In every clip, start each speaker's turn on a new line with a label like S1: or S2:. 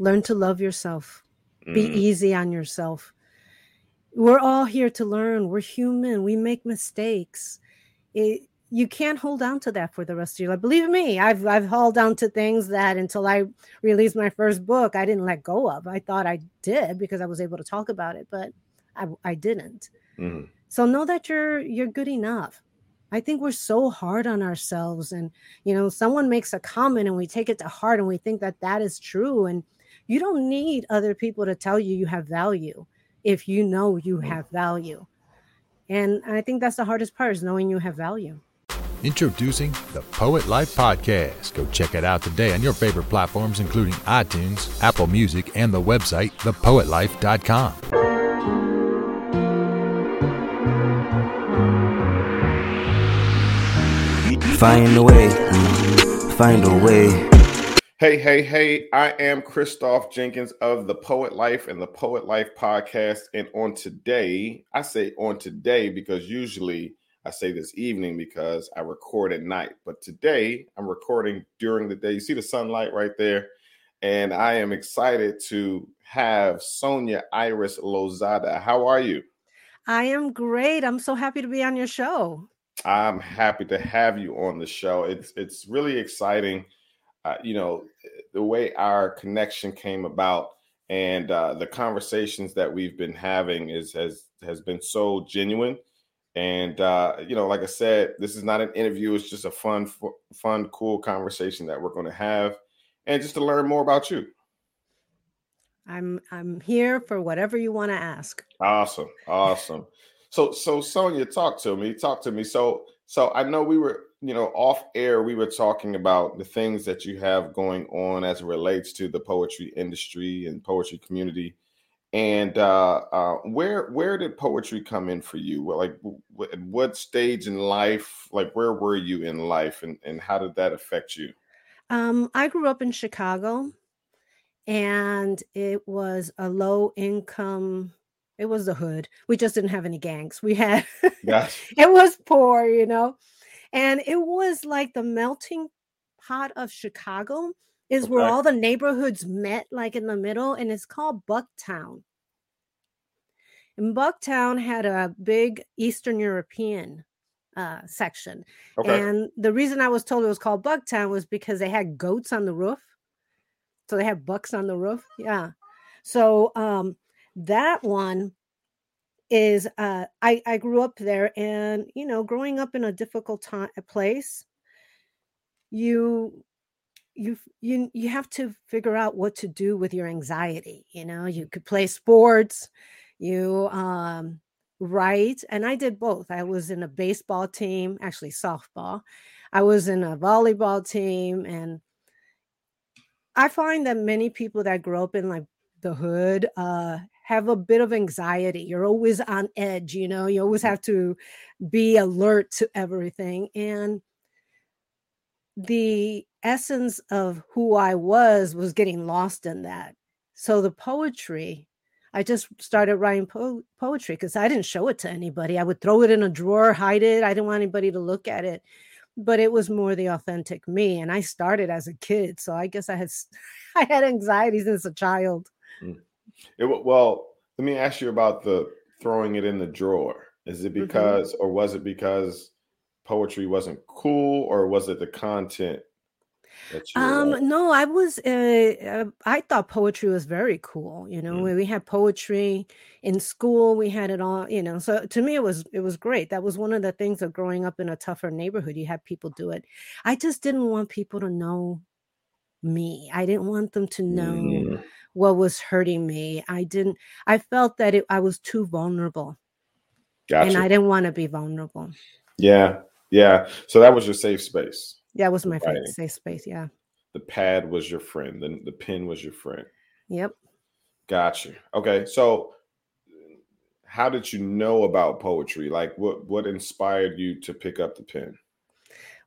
S1: learn to love yourself, be mm. easy on yourself. We're all here to learn. We're human. We make mistakes. It, you can't hold on to that for the rest of your life. Believe me, I've I've held on to things that until I released my first book, I didn't let go of. I thought I did because I was able to talk about it, but I, I didn't. Mm. So know that you're you're good enough. I think we're so hard on ourselves, and you know, someone makes a comment and we take it to heart and we think that that is true. And you don't need other people to tell you you have value if you know you mm. have value. And I think that's the hardest part is knowing you have value.
S2: Introducing the Poet Life Podcast. Go check it out today on your favorite platforms, including iTunes, Apple Music, and the website, thepoetlife.com.
S3: Find a way, find a way.
S4: Hey, hey, hey, I am Christoph Jenkins of the Poet Life and the Poet Life Podcast. And on today, I say on today because usually I say this evening because I record at night, but today I'm recording during the day. You see the sunlight right there, and I am excited to have Sonia Iris Lozada. How are you?
S1: I am great. I'm so happy to be on your show.
S4: I'm happy to have you on the show. It's it's really exciting. Uh, you know, the way our connection came about and uh, the conversations that we've been having is has has been so genuine and uh, you know, like I said, this is not an interview. It's just a fun, fun, cool conversation that we're going to have, and just to learn more about you.
S1: I'm I'm here for whatever you want to ask.
S4: Awesome, awesome. So so Sonia, talk to me. Talk to me. So so I know we were you know off air. We were talking about the things that you have going on as it relates to the poetry industry and poetry community and uh, uh, where where did poetry come in for you? Like w- at what stage in life? Like where were you in life, and and how did that affect you?
S1: Um, I grew up in Chicago, and it was a low income. It was the hood. We just didn't have any gangs. We had yes. it was poor, you know, and it was like the melting pot of Chicago is okay. where all the neighborhoods met, like in the middle, and it's called Bucktown. And Bucktown had a big Eastern European uh, section. Okay. And the reason I was told it was called Bucktown was because they had goats on the roof. So they had bucks on the roof. Yeah. So um, that one is uh, I, I grew up there and you know growing up in a difficult time place you you you you have to figure out what to do with your anxiety you know? You could play sports you um write and i did both. I was in a baseball team actually softball. I was in a volleyball team and i find that many people that grow up in like the hood uh have a bit of anxiety you're always on edge you know you always have to be alert to everything and the essence of who I was was getting lost in that. So the poetry, I just started writing po- poetry because I didn't show it to anybody. I would throw it in a drawer, hide it. I didn't want anybody to look at it. But it was more the authentic me, and I started as a kid, so I guess I had I had anxiety since a child.
S4: Mm. It, well, let me ask you about the throwing it in the drawer. Is it mm-hmm. because, mm-hmm. or was it because poetry wasn't cool, or was it the content
S1: um, no, I was. Uh, uh, I thought poetry was very cool. You know, mm. we had poetry in school. We had it all. You know, so to me, it was it was great. That was one of the things of growing up in a tougher neighborhood. You had people do it. I just didn't want people to know me. I didn't want them to know mm. What was hurting me. I didn't. I felt that it, I was too vulnerable, gotcha. and I didn't want to be vulnerable.
S4: Yeah, yeah. So that was your safe space.
S1: Yeah, it was my writing. safe space. Yeah.
S4: The pad was your friend. The, the pen was your friend.
S1: Yep.
S4: Gotcha. Okay. So how did you know about poetry? Like what what inspired you to pick up the pen?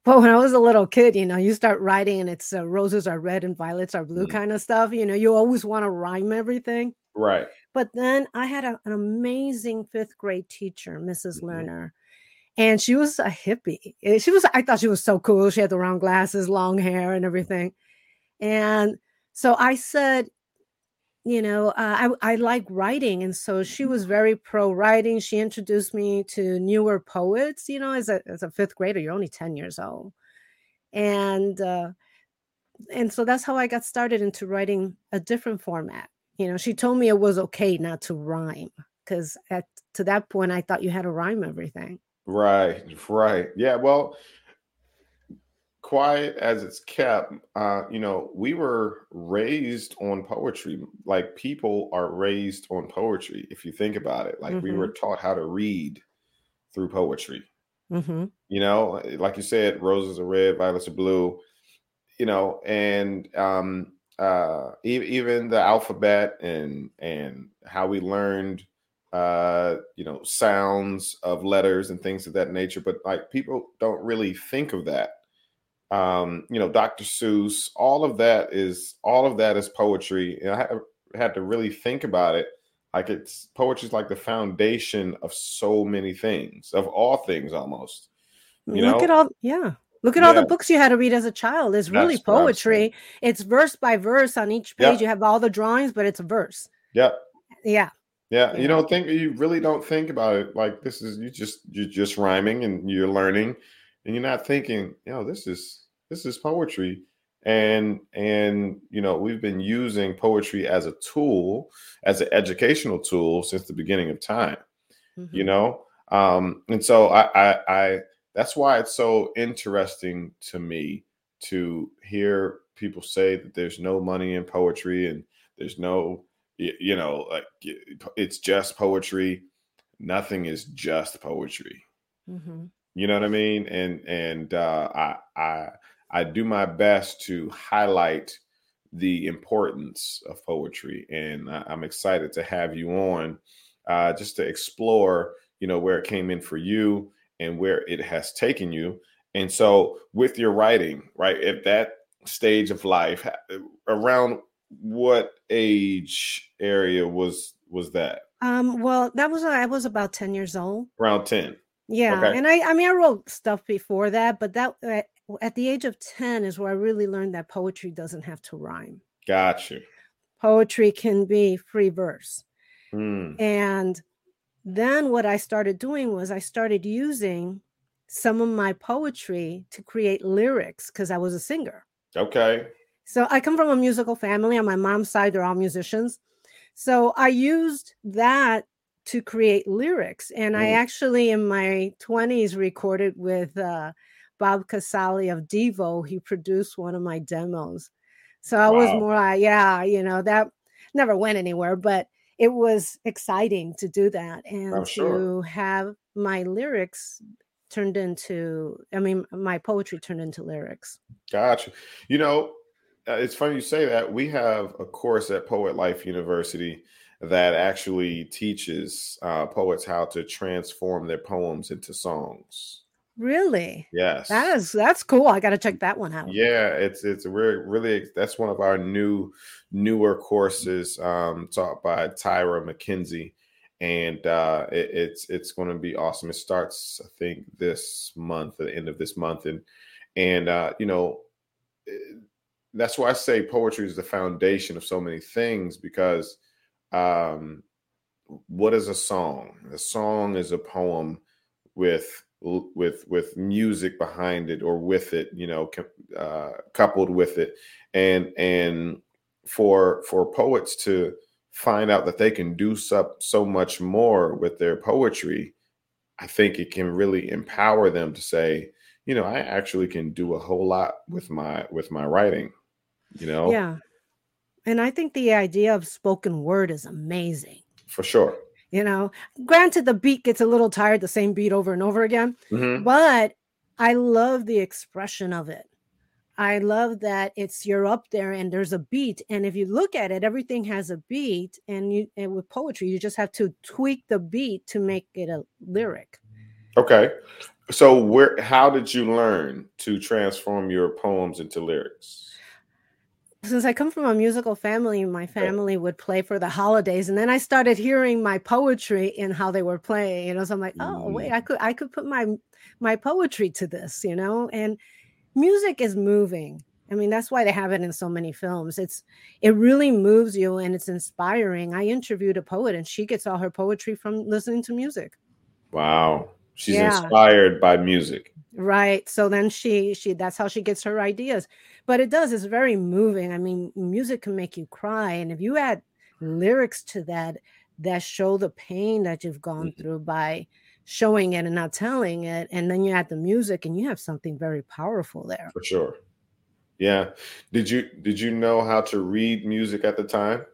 S1: Well, when I was a little kid, you know, you start writing and it's uh, roses are red and violets are blue mm kind of stuff. You know, you always want to rhyme everything.
S4: Right.
S1: But then I had a, an amazing fifth grade teacher, missus mm-hmm. Lerner, and she was a hippie. Eh, she was, I thought she was so cool. She had the round glasses, long hair, and everything. And so I said, you know, uh, I I like writing, and so she was very pro writing. She introduced me to newer poets. You know, as a as a fifth grader, you're only ten years old, and uh, and so that's how I got started into writing a different format. You know, she told me it was okay not to rhyme because at to that point I thought you had to rhyme everything.
S4: Right, right. Yeah, well, quiet as it's kept, uh, you know, we were raised on poetry. Like people are raised on poetry. If you think about it, like mm-hmm. we were mm-hmm. taught how to read through poetry. Mm-hmm. You know, like you said, roses are red, violets are blue. You know, and um, uh, even the alphabet and and how we learned uh, you know, sounds of letters and things of that nature. But like people don't really think of that. Um, you know, Dr. Seuss, all of that is all of that is poetry. And I had, to really think about it. Like it's poetry is like the foundation of so many things, of all things almost.
S1: You Look know? at all, yeah. Look at yeah. all the books you had to read as a child. It's really That's poetry. It's verse by verse on each page. Yep. You have all the drawings, but it's a verse.
S4: Yep.
S1: Yeah.
S4: Yeah, you don't think you really don't think about it like this is you just you're just rhyming and you're learning and you're not thinking, you know, this is this is poetry and and you know we've been using poetry as a tool as an educational tool since the beginning of time mm-hmm. you know um and so I, I i that's why it's so interesting to me to hear people say that there's no money in poetry and there's no you know like it's just poetry nothing is just poetry mm-hmm. You know what i mean and and uh, i i i do my best to highlight the importance of poetry and I, am excited to have you on uh, just to explore you know where it came in for you and where it has taken you and so with your writing right at that stage of life around what age area was was that?
S1: Um, well, that was I was about ten years old.
S4: Around ten.
S1: Yeah, okay. and I I mean I wrote stuff before that, but that at, at the age of ten is where I really learned that poetry doesn't have to rhyme.
S4: Gotcha.
S1: Poetry can be free verse, mm. and then what I started doing was I started using some of my poetry to create lyrics because I was a singer.
S4: Okay.
S1: So I come from a musical family. On my mom's side, they're all musicians. So I used that to create lyrics. And mm. I actually, in my 20s, recorded with uh, Bob Casale of Devo. He produced one of my demos. So I wow. was more, uh, yeah, you know, that never went anywhere, but it was exciting to do that and to sure. have my lyrics turned into, I mean, my poetry turned into lyrics.
S4: Gotcha. You know, uh, it's funny you say that. We have a course at Poet Life University that actually teaches uh, poets how to transform their poems into songs.
S1: Really?
S4: Yes.
S1: That is that's cool. I got to check that one out.
S4: Yeah, it's it's really really that's one of our new newer courses um, taught by Tyra McKenzie, and uh, it, it's it's going to be awesome. It starts I think this month, at the end of this month, and and uh, you know that's why I say poetry is the foundation of so many things because um, what is a song? A song is a poem with with with music behind it or with it, you know, uh, coupled with it, and and for for poets to find out that they can do so, so much more with their poetry, I think it can really empower them to say, you know, I actually can do a whole lot with my with my writing you know?
S1: Yeah. And I think the idea of spoken word is amazing.
S4: For sure.
S1: You know, granted, the beat gets a little tired, the same beat over and over again, mm-hmm. but I love the expression of it. I love that it's you're up there and there's a beat. And if you look at it, everything has a beat. And you and with poetry, you just have to tweak the beat to make it a lyric.
S4: Okay. So where how did you learn to transform your poems into lyrics?
S1: Since I come from a musical family, my family would play for the holidays, and then I started hearing my poetry in how they were playing. You know, so I'm like, oh wait, I mm. could I could put my my poetry to this. You know, and music is moving. I mean, that's why they have it in so many films. It's it really moves you and it's inspiring. I interviewed a poet and she gets all her poetry from listening to music.
S4: Wow. She's yeah. inspired by music.
S1: Right. So then she she that's how she gets her ideas. But it does, it's very moving. I mean, music can make you cry. And if you add lyrics to that that show the pain that you've gone mm-hmm. through by showing it and not telling it, and then you add the music and you have something very powerful there.
S4: For sure. Yeah. Did you did you know how to read music at the time?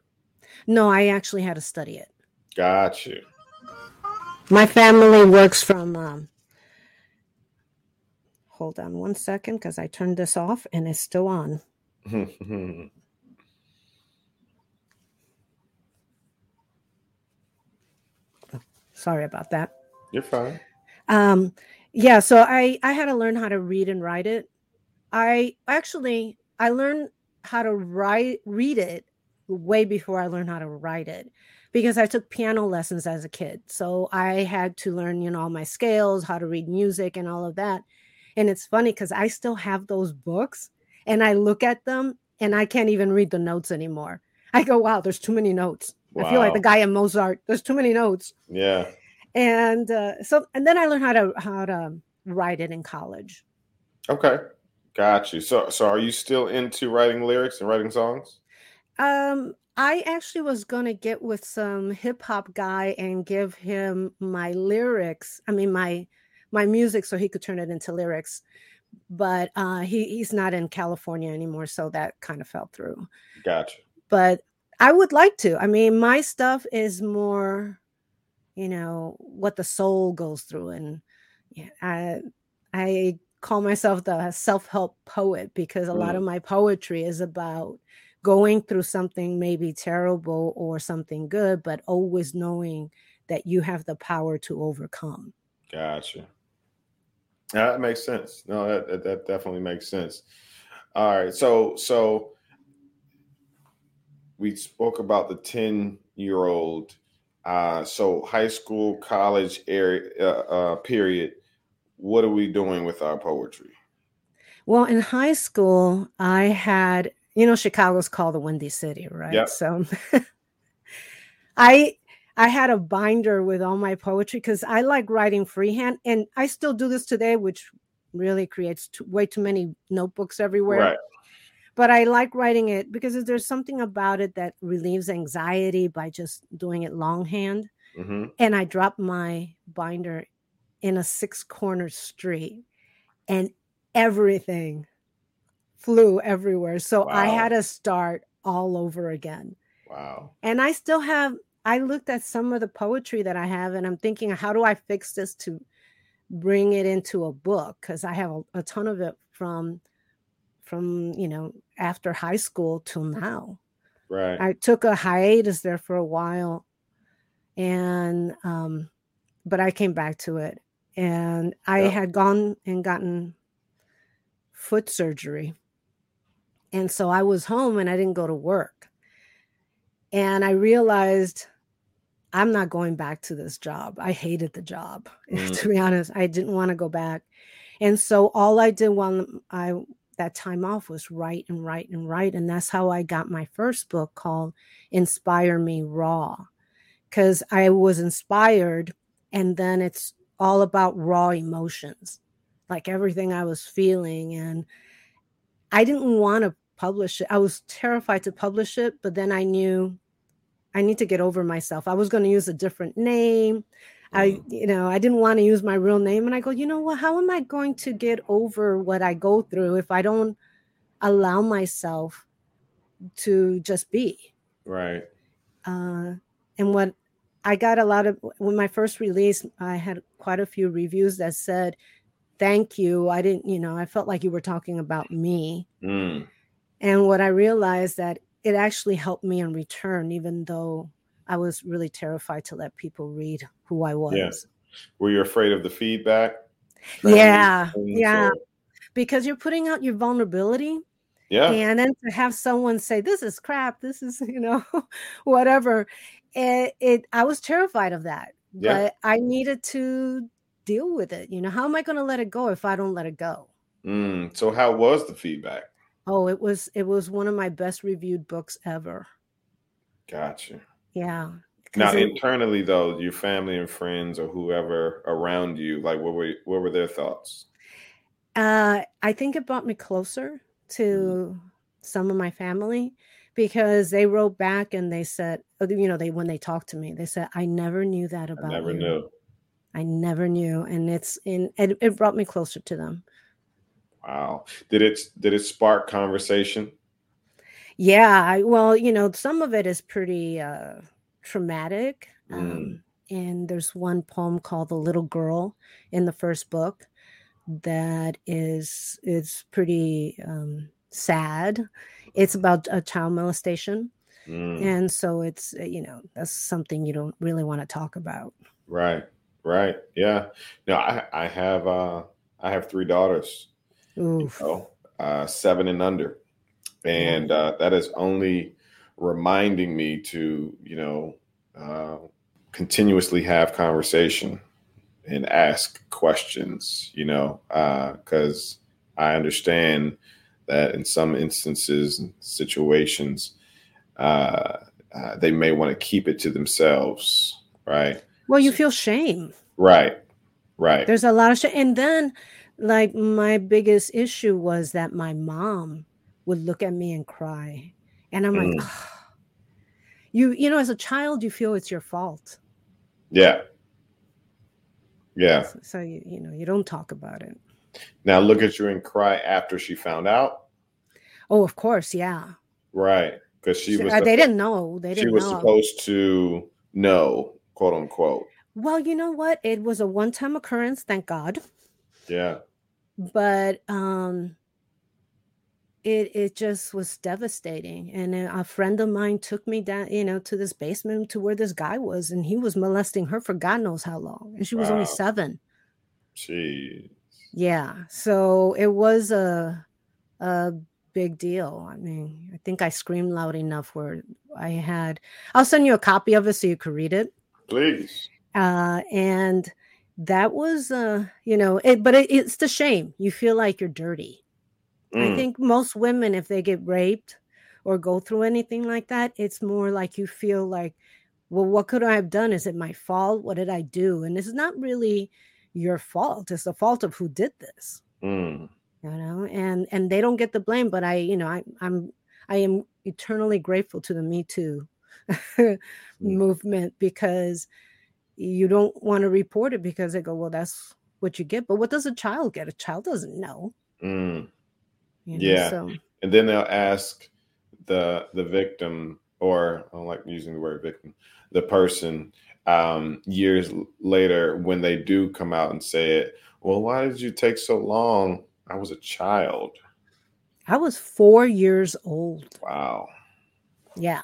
S1: No, I actually had to study it.
S4: Got you.
S1: My family works from um, hold on one second because I turned this off and it's still on. sorry about that.
S4: You're fine.
S1: Um, yeah, so I I had to learn how to read and write it. I actually I learned how to write read it way before I learned how to write it because I took piano lessons as a kid. So I had to learn, you know, all my scales, how to read music and all of that. And it's funny because I still have those books and I look at them and I can't even read the notes anymore. I go, wow, there's too many notes. Wow. I feel like the guy in Mozart. There's too many notes.
S4: Yeah.
S1: And uh, so, and then I learned how to how to write it in college.
S4: Okay, got you. So, so are you still into writing lyrics and writing songs?
S1: Um, I actually was gonna get with some hip hop guy and give him my lyrics. I mean my my music so he could turn it into lyrics. But uh, he he's not in California anymore, so that kind of fell through.
S4: Gotcha.
S1: But I would like to. I mean, my stuff is more, you know, what the soul goes through, and yeah, I I call myself the self help poet because a mm. lot of my poetry is about going through something maybe terrible or something good, but always knowing that you have the power to overcome.
S4: Gotcha. That makes sense. No, that, that definitely makes sense. All right. So, so we spoke about the 10 year old. Uh, so high school, college area, uh, uh, period. What are we doing with our poetry?
S1: Well, in high school, I had you know chicago's called the windy city right yep. so i i had a binder with all my poetry because i like writing freehand and i still do this today which really creates too, way too many notebooks everywhere right. but i like writing it because there's something about it that relieves anxiety by just doing it longhand mm-hmm. and i dropped my binder in a six corner street and everything flew everywhere. So wow. I had to start all over again.
S4: Wow.
S1: And I still have, I looked at some of the poetry that I have and I'm thinking, how do I fix this to bring it into a book? Because I have a, a, ton of it from, from, you know, after high school till now.
S4: Right.
S1: I took a hiatus there for a while and, um, but I came back to it and I had gone and gotten foot surgery and so I was home and I didn't go to work. And I realized I'm not going back to this job. I hated the job. Mm. to be honest, I didn't want to go back. And so all I did while I that time off was write and write and write. And that's how I got my first book called Inspire Me Raw. Because I was inspired, and then it's all about raw emotions, like everything I was feeling. And I didn't want to publish it. I was terrified to publish it, but then I knew I need to get over myself. I was going to use a different name. I, mm. you know, I didn't want to use my real name. And I go, you know what? How am I going to get over what I go through if I don't allow myself to just be?
S4: Right.
S1: Uh, and what I got a lot of, when my first release, I had quite a few reviews that said, thank you. I didn't, you know, I felt like you were talking about me. Mm. And what I realized that it actually helped me in return, even though I was really terrified to let people read who I was.
S4: Yeah. Were you afraid of the feedback?
S1: Yeah. Yeah. Or... Because you're putting out your vulnerability.
S4: Yeah.
S1: And then to have someone say, this is crap, this is, you know, whatever. It, it I was terrified of that. Yeah. But I needed to deal with it. You know, how am I going to let it go if I don't let it go?
S4: Mm, so how was the feedback?
S1: Oh, it was it was one of my best reviewed books ever.
S4: Gotcha.
S1: Yeah.
S4: Now, it, internally, though, your family and friends or whoever around you, like, what were what were their thoughts?
S1: Uh, I think it brought me closer to mm. some of my family because they wrote back and they said, uh, you know, they when they talked to me, they said, "I never knew that about
S4: I never
S1: you.
S4: knew.
S1: I never knew," and it's in it, it brought me closer to them.
S4: Wow. Did it did it spark conversation?
S1: Yeah, I, well, you know, some of it is pretty uh traumatic. Mm. Um, and there's one poem called "The Little Girl" in the first book that is is pretty um, sad. It's about a child molestation, mm. and so it's uh, you know that's something you don't really want to talk about.
S4: Right, right, yeah. No, I I have uh I have three daughters, Oof. You know, uh, seven and under, and uh, that is only reminding me to you know uh, continuously have conversation and ask questions, you know, because uh, I understand that in some instances and situations, uh, uh, they may want to keep it to themselves, right?
S1: Well, you feel shame.
S4: Right, right.
S1: There's a lot of shame. And then, like, my biggest issue was that my mom would look at me and cry. And I'm mm. like, oh, you you know as a child you feel it's your fault.
S4: Yeah. Yeah.
S1: So, so, you you know you don't talk about it.
S4: Now look at you and cry after she found out?
S1: Oh of course yeah.
S4: Right. Because she was
S1: uh, they didn't know. They didn't
S4: she was
S1: know.
S4: supposed to know quote unquote.
S1: Well you know what? It was a one-time occurrence thank god.
S4: Yeah
S1: but um it it just was devastating. And a friend of mine took me down you know to this basement to where this guy was and he was molesting her for god knows how long and she was wow. only seven.
S4: Jeez.
S1: yeah so it was a a big deal. I mean i think i screamed loud enough where i had i'll send you a copy of it so you could read it.
S4: Please.
S1: Uh and that was uh you know it but it, it's the shame you feel like you're dirty Mm. I think most women, if they get raped or go through anything like that, it's more like you feel like, well, what could I have done? Is it my fault? What did I do? And it's not really your fault. It's the fault of who did this. Mm. You know, and and they don't get the blame, but I, you know, I, I'm I am eternally grateful to the Me Too mm. movement because you don't want to report it because they go, well, that's what you get. But what does a child get? A child doesn't know. Mm.
S4: You know, yeah. So. And then they'll ask the the victim, or I don't like using the word victim, the person um, years later when they do come out and say it. Well, why did you take so long? I was a child.
S1: I was four years old.
S4: Wow.
S1: Yeah.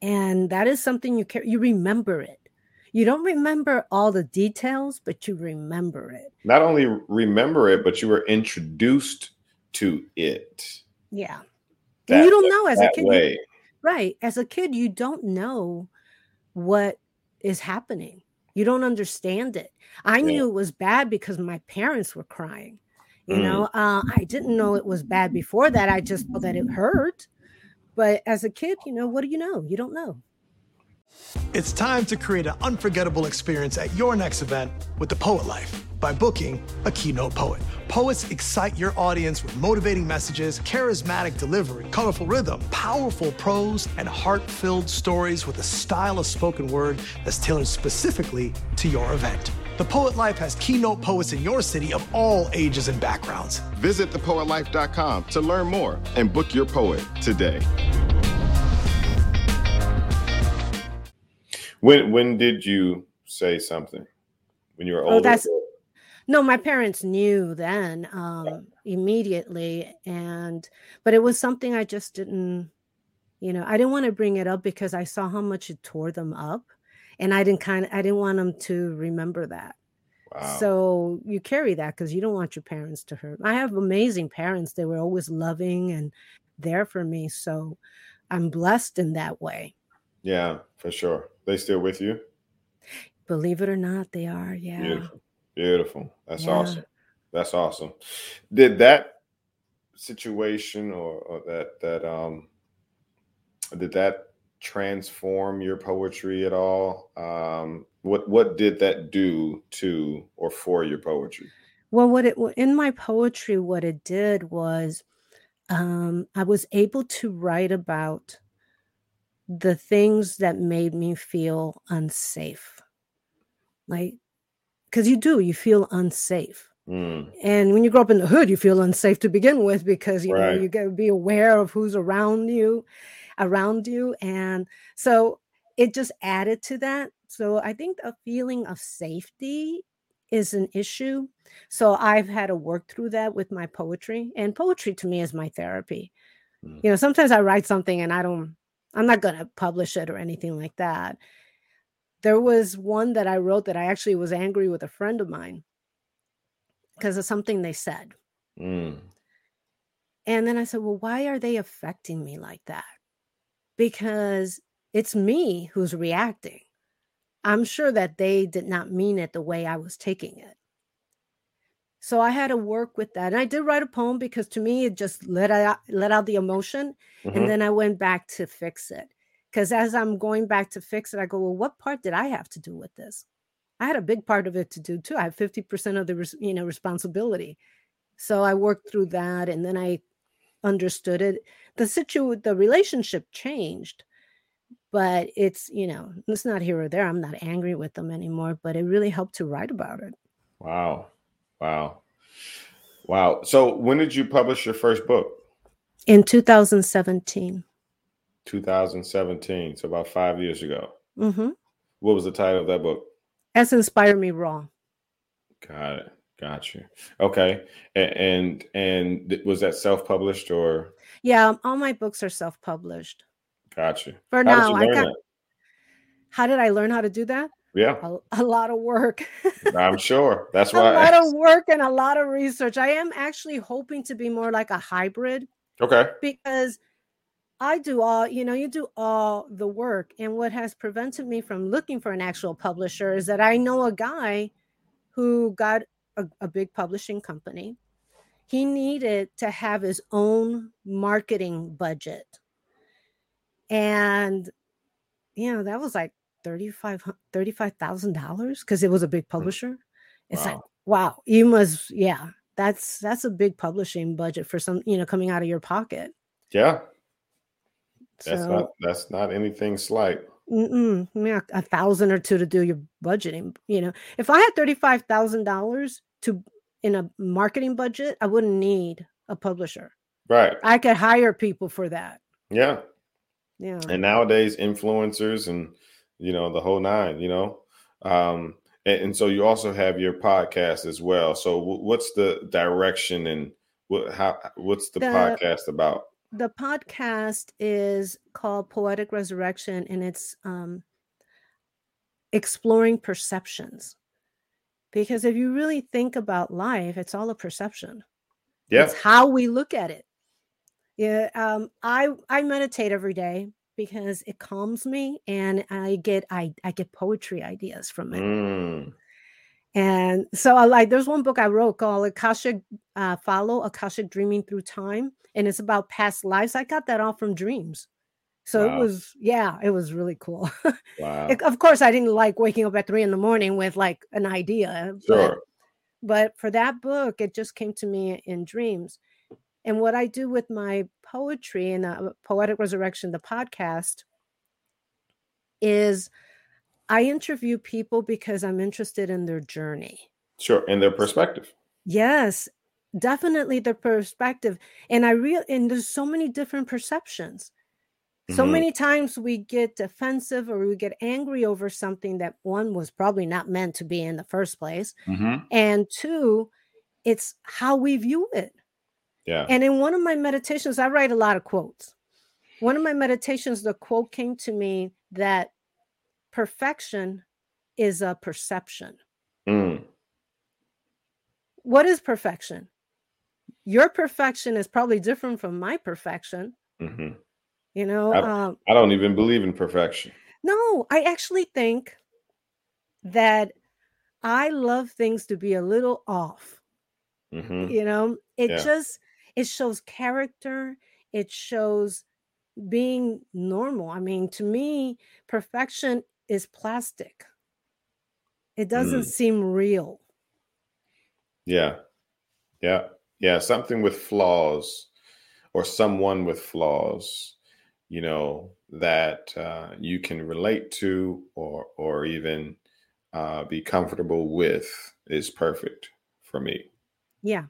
S1: And that is something you care, you remember it. You don't remember all the details, but you remember it.
S4: Not only remember it, but you were introduced to it.
S1: Yeah. That, you don't know as a kid. You, right. As a kid, you don't know what is happening. You don't understand it. I yeah. knew it was bad because my parents were crying. You mm. know, uh, I didn't know it was bad before that. I just know that it hurt. But as a kid, you know, what do you know? You don't know.
S5: It's time to create an unforgettable experience at your next event with the Poet Life by booking a keynote poet. Poets excite your audience with motivating messages, charismatic delivery, colorful rhythm, powerful prose, and heart filled stories with a style of spoken word that's tailored specifically to your event. The Poet Life has keynote poets in your city of all ages and backgrounds.
S6: Visit thepoetlife.com to learn more and book your poet today.
S4: When when did you say something? When you were older?
S1: Oh, that's no, my parents knew then um, immediately, and but it was something I just didn't, you know, I didn't want to bring it up because I saw how much it tore them up, and I didn't kind of, I didn't want them to remember that. Wow. So you carry that because you don't want your parents to hurt. I have amazing parents; they were always loving and there for me. So I'm blessed in that way.
S4: Yeah, for sure. They still with you?
S1: Believe it or not, they are. Yeah.
S4: Beautiful. Beautiful. That's yeah. awesome. That's awesome. Did that situation or, or that that um did that transform your poetry at all? Um, what what did that do to or for your poetry?
S1: Well, what it in my poetry, what it did was um, I was able to write about the things that made me feel unsafe. Like, because you do, you feel unsafe. Mm. And when you grow up in the hood, you feel unsafe to begin with because you right. know you got to be aware of who's around you, around you, and so it just added to that. So I think a feeling of safety is an issue. So I've had to work through that with my poetry, and poetry to me is my therapy. Mm. You know, sometimes I write something and I don't, I'm not going to publish it or anything like that. There was one that I wrote that I actually was angry with a friend of mine because of something they said. Mm. And then I said, Well, why are they affecting me like that? Because it's me who's reacting. I'm sure that they did not mean it the way I was taking it. So I had to work with that. And I did write a poem because to me it just let out let out the emotion. Mm-hmm. And then I went back to fix it. Because as I'm going back to fix it, I go, well, what part did I have to do with this? I had a big part of it to do too. I have 50% of the you know responsibility. So I worked through that and then I understood it. The situ the relationship changed, but it's, you know, it's not here or there. I'm not angry with them anymore, but it really helped to write about it.
S4: Wow. Wow. Wow. So when did you publish your first book?
S1: In 2017.
S4: 2017. So about five years ago. Mm-hmm. What was the title of that book?
S1: As Inspire Me Raw.
S4: Got it. Got you. Okay. And and, and was that self-published or?
S1: Yeah, all my books are self-published.
S4: Got you.
S1: For how now, I got. That? How did I learn how to do that?
S4: Yeah,
S1: a, a lot of work.
S4: I'm sure. That's why.
S1: a lot of work and a lot of research. I am actually hoping to be more like a hybrid.
S4: Okay.
S1: Because I do all, you know, you do all the work. And what has prevented me from looking for an actual publisher is that I know a guy who got a, a big publishing company. He needed to have his own marketing budget. And, you know, that was like $35,000 because it was a big hmm. publisher. It's wow. like, wow, you must, yeah, that's that's a big publishing budget for some, you know, coming out of your pocket.
S4: Yeah. That's so, not that's not anything slight.
S1: Mm-mm, yeah, a thousand or two to do your budgeting. You know, if I had thirty five thousand dollars to in a marketing budget, I wouldn't need a publisher.
S4: Right.
S1: I could hire people for that.
S4: Yeah.
S1: Yeah.
S4: And nowadays, influencers and you know the whole nine. You know, um, and, and so you also have your podcast as well. So, w- what's the direction and what how what's the, the podcast about?
S1: the podcast is called Poetic Resurrection, and it's um, exploring perceptions. Because if you really think about life, it's all a perception.
S4: Yeah.
S1: It's how we look at it. Yeah. Um, I I meditate every day because it calms me and I get I I get poetry ideas from it. Mm. And so I like there's one book I wrote called Akashic uh, Follow Akashic Dreaming Through Time and it's about past lives. I got that all from dreams. So wow. it was, yeah, it was really cool. Wow. it, of course, I didn't like waking up at three in the morning with like an idea.
S4: Sure.
S1: But, but for that book, it just came to me in dreams. And what I do with my poetry and the Poetic Resurrection, the podcast, is I interview people because I'm interested in their journey.
S4: Sure. And their perspective.
S1: Yes definitely the perspective and i real and there's so many different perceptions so mm-hmm. many times we get defensive or we get angry over something that one was probably not meant to be in the first place mm-hmm. and two it's how we view it
S4: yeah
S1: and in one of my meditations i write a lot of quotes one of my meditations the quote came to me that perfection is a perception mm. what is perfection your perfection is probably different from my perfection. Mm-hmm. You know,
S4: I, um, I don't even believe in perfection.
S1: No, I actually think that I love things to be a little off. Mm-hmm. You know, it yeah. just it shows character, it shows being normal. I mean, to me, perfection is plastic. It doesn't mm. seem real.
S4: Yeah. Yeah. Yeah. Something with flaws or someone with flaws, you know, that uh, you can relate to or, or even uh, be comfortable with is perfect for me.
S1: Yeah.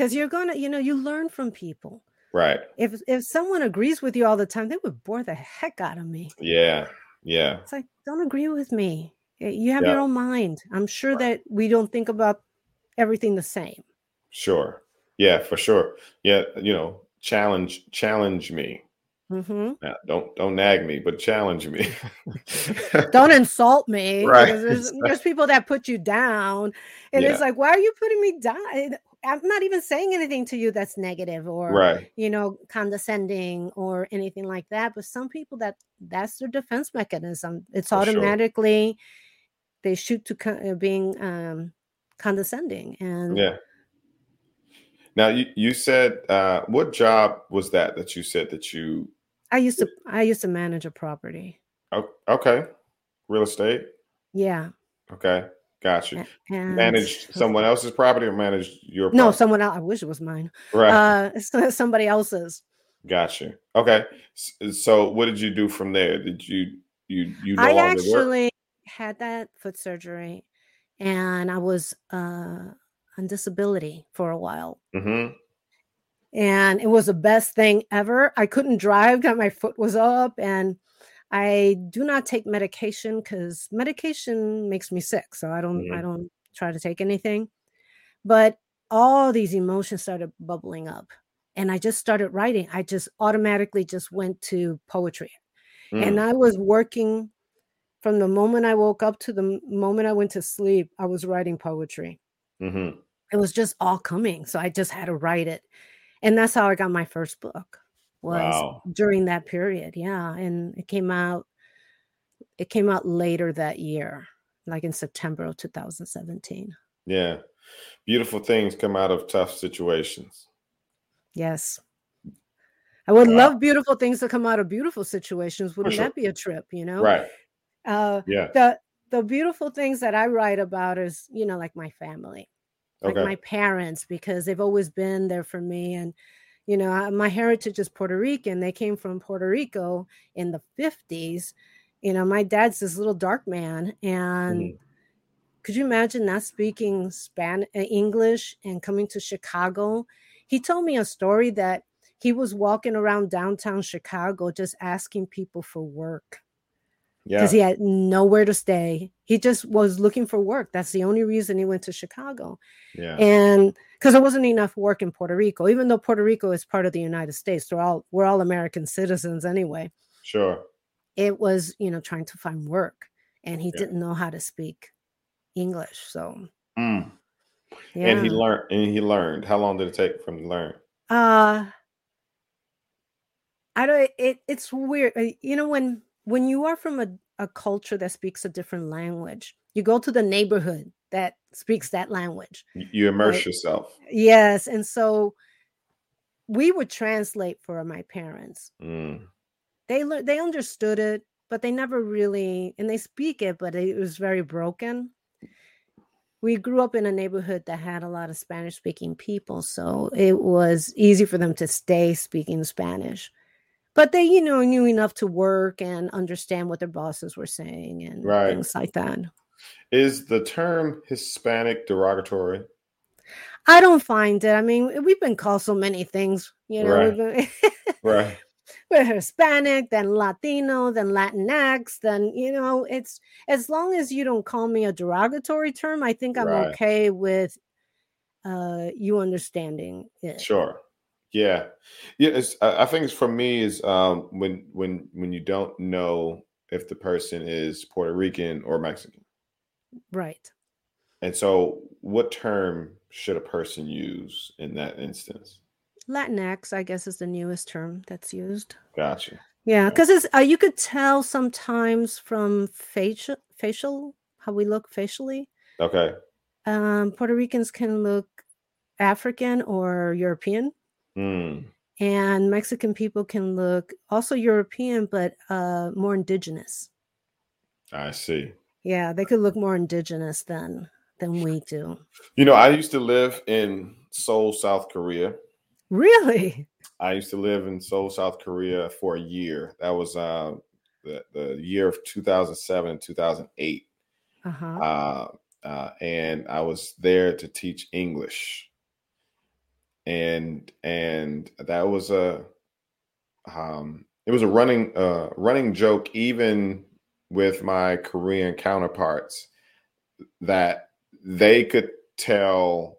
S1: Cause you're to, you know, you learn from people.
S4: Right.
S1: If if someone agrees with you all the time, they would bore the heck out of me.
S4: Yeah. Yeah.
S1: It's like, don't agree with me. You have yeah. your own mind. I'm sure right. that we don't think about everything the same.
S4: Sure. Yeah, for sure. Yeah, you know, challenge challenge me. Mm-hmm. Now, don't don't nag me, but challenge me.
S1: don't insult me. Right. There's, there's, people that put you down, and yeah. it's like, why are you putting me down? I'm not even saying anything to you that's negative or
S4: right.
S1: you know condescending or anything like that. But some people that that's their defense mechanism. It's For automatically sure. they shoot to uh, being um, condescending and
S4: yeah. Now you you said uh, what job was that that you said that you?
S1: I used to I used to manage a property.
S4: Oh, okay, real estate.
S1: Yeah.
S4: Okay. Gotcha. And managed someone else's property or managed your property?
S1: No, someone else. I wish it was mine. Right. Uh, somebody else's.
S4: Gotcha. Okay. So what did you do from there? Did you you you no
S1: I actually work? had that foot surgery and I was uh on disability for a while. Mm-hmm. And it was the best thing ever. I couldn't drive, got my foot was up and I do not take medication because medication makes me sick. So I don't mm-hmm. I don't try to take anything. But all these emotions started bubbling up. And I just started writing. I just automatically just went to poetry. Mm. And I was working from the moment I woke up to the moment I went to sleep, I was writing poetry. Mm-hmm. It was just all coming. So I just had to write it. And that's how I got my first book was wow. during that period. Yeah. And it came out, it came out later that year, like in September of 2017.
S4: Yeah. Beautiful things come out of tough situations.
S1: Yes. I would wow. love beautiful things to come out of beautiful situations. Wouldn't sure. that be a trip, you know?
S4: Right.
S1: Uh, yeah. The the beautiful things that I write about is, you know, like my family, like okay. my parents, because they've always been there for me, and you know my heritage is puerto rican they came from puerto rico in the 50s you know my dad's this little dark man and mm. could you imagine not speaking spanish uh, english and coming to chicago he told me a story that he was walking around downtown chicago just asking people for work because yeah. he had nowhere to stay. He just was looking for work. That's the only reason he went to Chicago.
S4: Yeah.
S1: And because there wasn't enough work in Puerto Rico, even though Puerto Rico is part of the United States, we're all we're all American citizens anyway.
S4: Sure.
S1: It was, you know, trying to find work. And he yeah. didn't know how to speak English. So
S4: mm. yeah. and he learned and he learned. How long did it take from learn?
S1: Uh I don't it it's weird. Uh, you know, when when you are from a, a culture that speaks a different language, you go to the neighborhood that speaks that language.
S4: You immerse right? yourself.
S1: Yes. And so we would translate for my parents. Mm. They they understood it, but they never really and they speak it, but it was very broken. We grew up in a neighborhood that had a lot of Spanish speaking people, so it was easy for them to stay speaking Spanish but they you know knew enough to work and understand what their bosses were saying and right. things like that
S4: is the term hispanic derogatory
S1: i don't find it i mean we've been called so many things you know
S4: right, right.
S1: we're hispanic then latino then latinx then you know it's as long as you don't call me a derogatory term i think i'm right. okay with uh you understanding it
S4: sure yeah, yeah. It's, I think it's for me is um, when when when you don't know if the person is Puerto Rican or Mexican,
S1: right?
S4: And so, what term should a person use in that instance?
S1: Latinx, I guess, is the newest term that's used.
S4: Gotcha.
S1: Yeah, because it's uh, you could tell sometimes from facial facial how we look facially.
S4: Okay.
S1: Um, Puerto Ricans can look African or European.
S4: Mm.
S1: And Mexican people can look also European, but uh, more indigenous.
S4: I see.
S1: Yeah, they could look more indigenous than than we do.
S4: You know, I used to live in Seoul, South Korea.
S1: Really?
S4: I used to live in Seoul, South Korea for a year. That was uh, the, the year of 2007 and 2008.
S1: Uh-huh.
S4: Uh, uh, and I was there to teach English. And and that was a um, it was a running uh, running joke even with my Korean counterparts that they could tell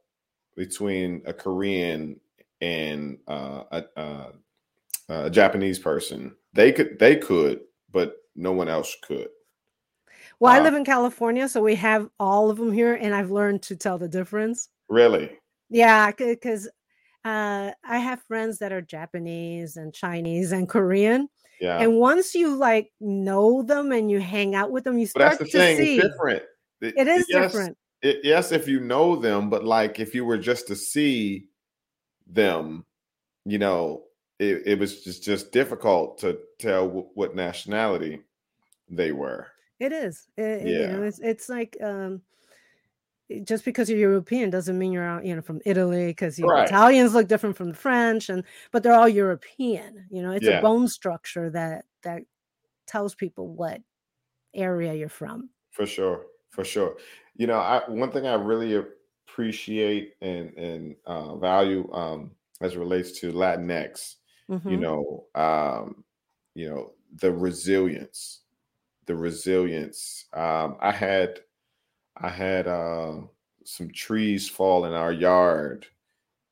S4: between a Korean and uh, a, a, a, Japanese person. They could, they could, but no one else could.
S1: Well, uh, I live in California, so we have all of them here, and I've learned to tell the difference.
S4: Really?
S1: Yeah, because uh, I have friends that are Japanese and Chinese and Korean.
S4: Yeah.
S1: And once you like know them and you hang out with them, you start
S4: but that's
S1: the
S4: to thing.
S1: see.
S4: It's different. It,
S1: it is
S4: yes,
S1: different.
S4: It, yes, if you know them, but like if you were just to see them, you know, it, it was just just difficult to tell w- what nationality they were.
S1: It is. It,
S4: yeah.
S1: You know, it's it's like um, just because you're European doesn't mean you're you know from Italy because
S4: Right.
S1: Italians look different from the French and but they're all European. You know, it's
S4: Yeah.
S1: a bone structure that that tells people what area you're from.
S4: For sure, for sure. You know, I one thing I really appreciate and and uh, value um, as it relates to Latinx, you
S1: Mhm.
S4: know, um, you know, the resilience, the resilience. Um, I had, I had uh, some trees fall in our yard,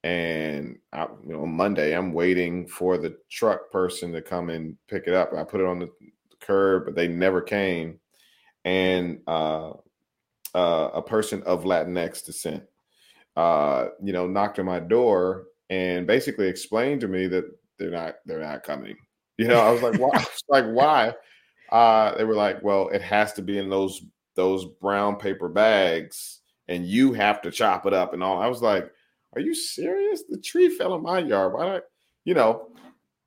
S4: and I, you know, Monday I'm waiting for the truck person to come and pick it up. I put it on the curb, but they never came, and uh, uh, a person of Latinx descent, uh, you know, knocked on my door and basically explained to me that they're not they're not coming. You know, I was like, why? I was like, why? Uh, they were like, well, it has to be in those those brown paper bags, and you have to chop it up and all. I was like, are you serious? The tree fell in my yard. Why not? You know,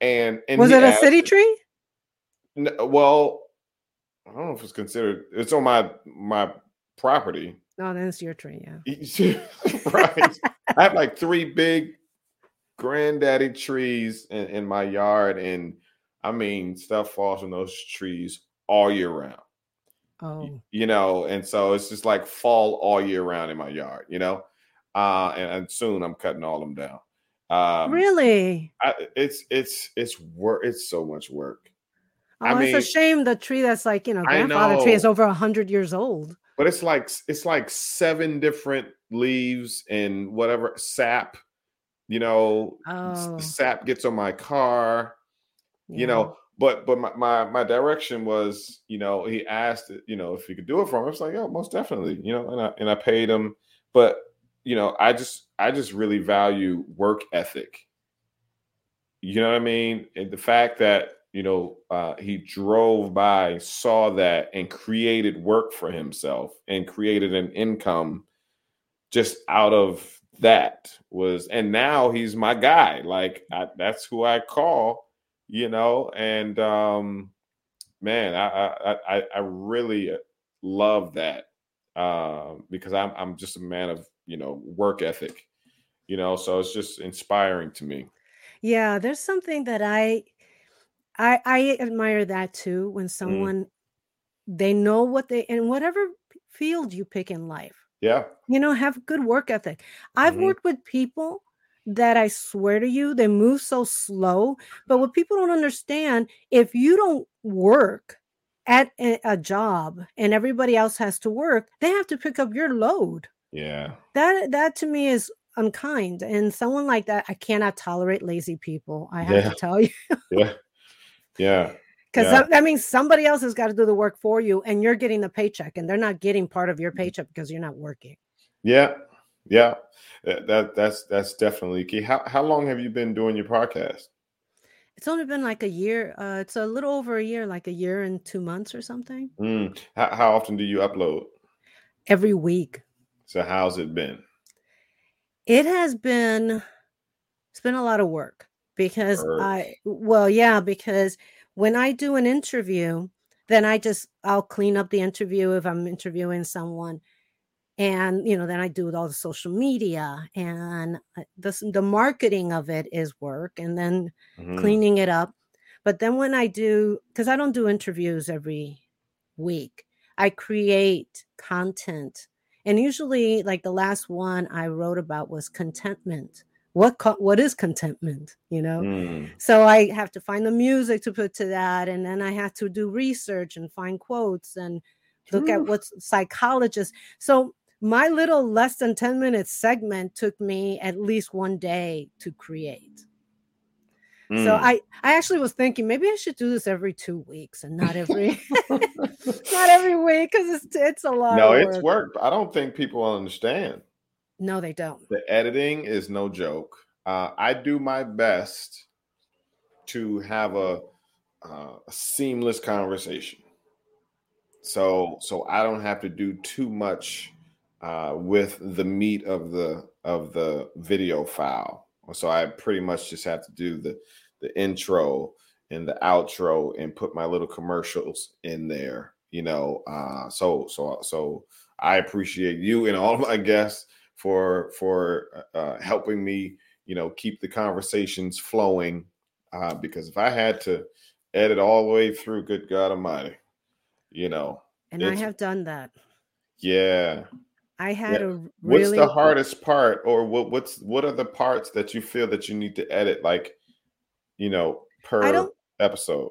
S4: and and
S1: Was it a
S4: asked-
S1: city tree?
S4: N- well, I don't know if it's considered. It's on my my property.
S1: No, then it's your tree. Yeah.
S4: right. I have like three big granddaddy trees in, in my yard, and I mean, stuff falls from those trees all year round.
S1: Oh,
S4: You know, and so it's just like fall all year round in my yard. You know, uh, and, and soon I'm cutting all them down. Um,
S1: really?
S4: I, it's it's it's work. It's so much work.
S1: Oh,
S4: I
S1: it's
S4: mean-
S1: a shame the tree that's like you know grandfather tree is over a hundred years old.
S4: but it's like it's like seven different leaves and whatever sap you know
S1: Oh,
S4: sap gets on my car you know but but my, my my direction was you know he asked you know if he could do it for him. I was like yeah most definitely you know and i and i paid him. But you know i just i just really value work ethic. You know what i mean? And the fact that you know uh, he drove by saw that and created work for himself and created an income just out of that was and now he's my guy. Like I, that's who i call you know and um man i i i, I really love that um because i'm i'm just a man of you know work ethic you know so it's just inspiring to me
S1: Yeah, there's something that I I I admire that too when
S4: Mm.
S1: someone they know what they in whatever field you pick in life.
S4: yeah
S1: You know, have good work ethic. I've
S4: Mhm.
S1: worked with people that I swear to you, they move so slow. But what people don't understand, if you don't work at a, a job and everybody else has to work, they have to pick up your load.
S4: yeah
S1: That that to me is unkind. And someone like that, I cannot tolerate lazy people. I have
S4: Yeah.
S1: to tell you.
S4: yeah yeah
S1: Because
S4: Yeah.
S1: that, that means somebody else has got to do the work for you and you're getting the paycheck and they're not getting part of
S4: Mm-hmm.
S1: your paycheck because you're not working.
S4: yeah yeah that, that that's that's definitely key how how long have you been doing your podcast
S1: It's only been like a year. Uh, it's a little over a year, like a year and two months or something.
S4: Mm. How, how often do you upload
S1: Every week.
S4: so how's it been
S1: It has been It's been a lot of work because I, well, yeah, because when I do an interview, then I just, I'll clean up the interview if I'm interviewing someone. And, you know, then I do all the social media and uh, the, the marketing of it is work and then mm-hmm. cleaning it up. But then when I do, because I don't do interviews every week, I create content. And usually, like the last one I wrote about was contentment. What co- what is contentment? You know, mm. so I have to find the music to put to that, and then I have to do research and find quotes and look Ooh. at what's psychologists. So my little less than ten minute segment took me at least one day to create. Mm. So I I actually was thinking maybe I should do this every two weeks and not every not every week because it's it's a lot.
S4: No, it's work. I don't think people understand.
S1: No, they don't.
S4: The editing is no joke. Uh, I do my best to have a, uh, a seamless conversation. So so I don't have to do too much uh, with the meat of the of the video file. So I pretty much just have to do the the intro and the outro and put my little commercials in there. You know, uh, so so so I appreciate you and all my guests for for uh, helping me. You know, keep the conversations flowing. Uh, because if I had to edit all the way through, good God Almighty, you know.
S1: And I have done that.
S4: Yeah.
S1: I had yeah. a
S4: really... What's the hardest part, or what? What's what are the parts that you feel that you need to edit? Like, you know, per episode.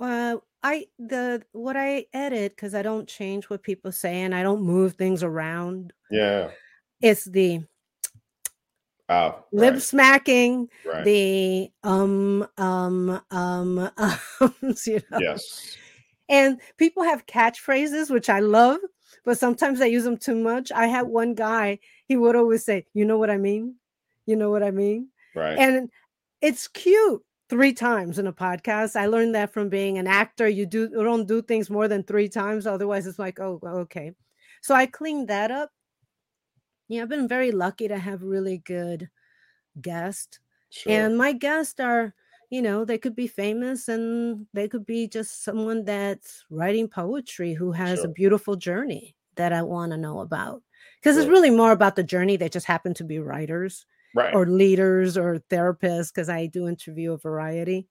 S1: Uh, I the what I edit because I don't change what people say and I don't move things around.
S4: Yeah,
S1: it's the
S4: Oh,
S1: lip right. smacking, right. the um um um ums, you know.
S4: Yes.
S1: And people have catchphrases, which I love but sometimes I use them too much. I had one guy, he would always say, You know what I mean? You know what I mean?
S4: Right.
S1: And it's cute three times in a podcast. I learned that from being an actor. You do you don't do things more than three times, otherwise it's like, oh, okay. So I cleaned that up. Yeah, I've been very lucky to have really good guests. Sure. And my guests are you know, they could be famous and they could be just someone that's writing poetry who has sure. a beautiful journey that I want to know about. Because it's really more about the journey. They just happen to be writers
S4: right.
S1: or leaders or therapists, because I do interview a variety.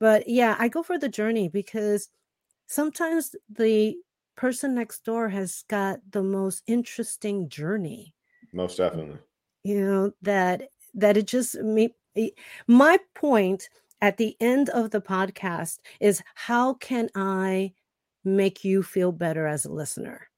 S1: But yeah, I go for the journey because sometimes the person next door has got the most interesting journey.
S4: Most definitely.
S1: You know, that that it just me eh, my point at the end of the podcast is how can I make you feel better as a listener?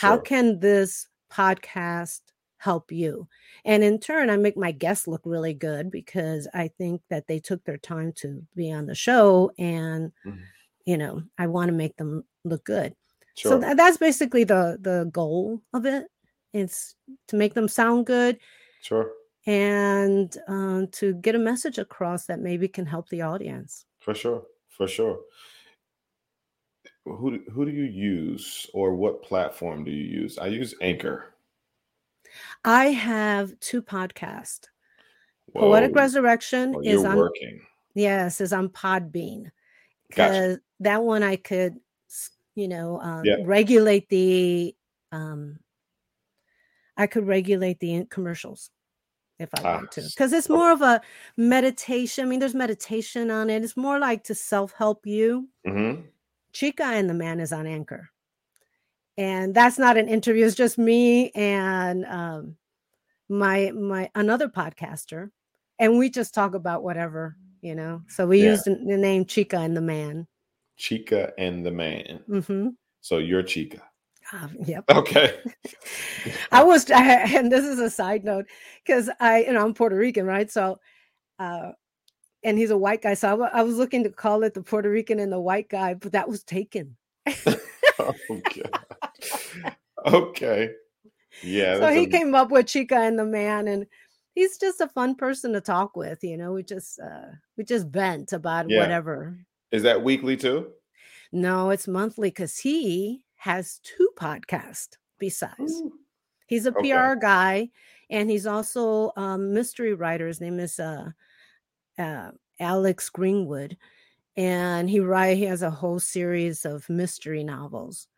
S1: How can this podcast help you? And in turn, I make my guests look really good because I think that they took their time to be on the show and mm-hmm. you know, I want to make them look good. Sure. So th- that's basically the the goal of it. It's to make them sound good.
S4: Sure
S1: and um, to get a message across that maybe can help the audience.
S4: For sure, for sure. Who who do you use, or what platform do you use? I use Anchor.
S1: I have two podcasts. Whoa. Poetic Resurrection well, is on working. Yes, is on Podbean because gotcha. that one I could, you know, um, yeah. regulate the. Um, I could regulate the commercials if I ah, want to, because it's more of a meditation. I mean, there's meditation on it. It's more like to self help you. Mm-hmm. Chica and the Man is on Anchor, and that's not an interview. It's just me and um, my my another podcaster, and we just talk about whatever you know. So we yeah. use the, the, name Chica and the Man.
S4: Chica and the Man.
S1: Mm-hmm.
S4: So you're Chica.
S1: Uh, yep.
S4: Okay.
S1: I was, I, and this is a side note because I, you know, I'm Puerto Rican, right? So, uh, and he's a white guy. So I, I was looking to call it the Puerto Rican and the white guy, but that was taken.
S4: okay. okay. Yeah.
S1: So he a... came up with Chica and the man, and he's just a fun person to talk with. You know, we just uh we just vent about yeah. whatever.
S4: Is that weekly too?
S1: No, it's monthly because he has two podcasts besides. Ooh. He's a okay. PR guy, and he's also a mystery writer. His name is uh, uh, Alex Greenwood, and he write he has a whole series of mystery novels,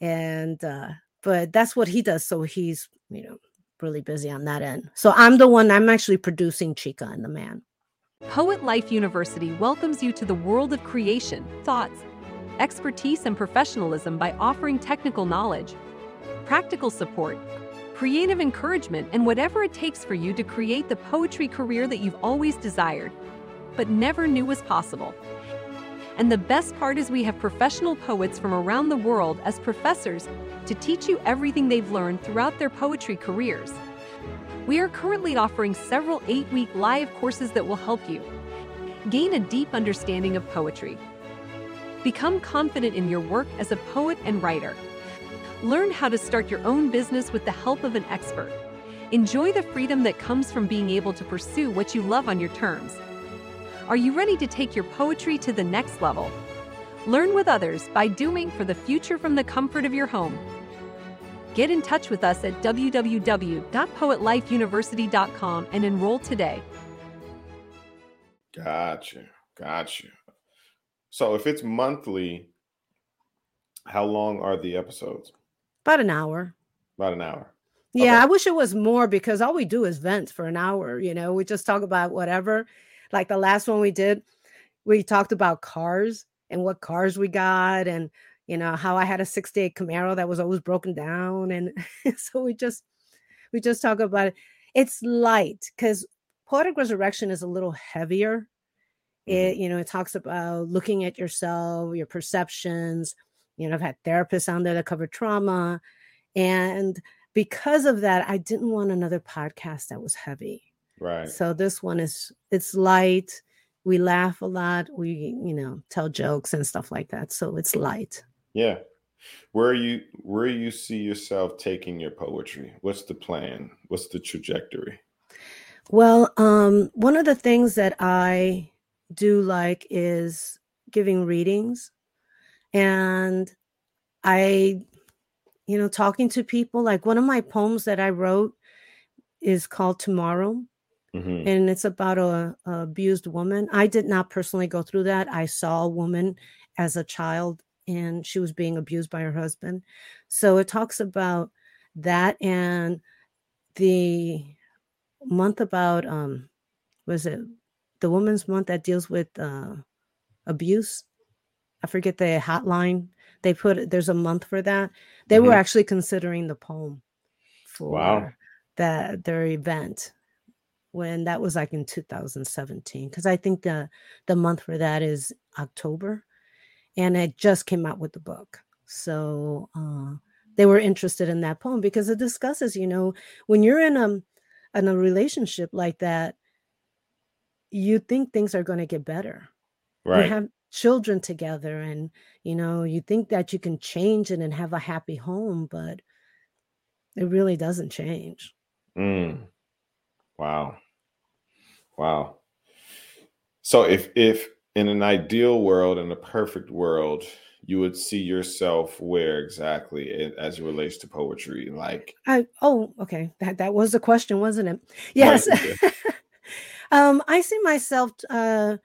S1: and uh, but that's what he does. So he's you know really busy on that end. So I'm the one. I'm actually producing Chica and the Man.
S7: Poet Life University welcomes you to the world of creation, thoughts, expertise, and professionalism by offering technical knowledge, practical support, creative encouragement, and whatever it takes for you to create the poetry career that you've always desired, but never knew was possible. And the best part is we have professional poets from around the world as professors to teach you everything they've learned throughout their poetry careers. We are currently offering several eight week live courses that will help you gain a deep understanding of poetry, become confident in your work as a poet and writer, learn how to start your own business with the help of an expert, enjoy the freedom that comes from being able to pursue what you love on your terms. Are you ready to take your poetry to the next level? Learn with others by doing for the future from the comfort of your home. Get in touch with us at www.poetlifeuniversity.com and enroll today.
S4: Gotcha. Gotcha. So if it's monthly, how long are the episodes?
S1: About an hour.
S4: About an hour.
S1: Yeah, okay. I wish it was more because all we do is vent for an hour. You know, we just talk about whatever. Like the last one we did, we talked about cars and what cars we got and you know how i had a 68 camaro that was always broken down and so we just we just talk about it it's light because poetic resurrection is a little heavier it mm-hmm. you know it talks about looking at yourself your perceptions you know i've had therapists on there that cover trauma and because of that i didn't want another podcast that was heavy
S4: right
S1: so this one is it's light we laugh a lot we you know tell jokes and stuff like that so it's light
S4: yeah. Where you where you see yourself taking your poetry? What's the plan? What's the trajectory?
S1: Well, um, one of the things that I do like is giving readings and I you know talking to people like one of my poems that I wrote is called Tomorrow. Mm-hmm. And it's about a, a abused woman. I did not personally go through that. I saw a woman as a child and she was being abused by her husband. So it talks about that and the month about um was it the women's month that deals with uh abuse i forget the hotline they put there's a month for that they mm-hmm. were actually considering the poem for wow. that their event when that was like in 2017 because i think the the month for that is october and it just came out with the book. So uh, they were interested in that poem because it discusses, you know, when you're in a in a relationship like that, you think things are going to get better.
S4: Right.
S1: You have children together, and you know, you think that you can change it and have a happy home, but it really doesn't change.
S4: Mm. Wow. Wow. So if if in an ideal world, in a perfect world, you would see yourself where exactly as it relates to poetry? Like,
S1: I oh, okay, that that was the question, wasn't it? Yes. um, I see myself uh,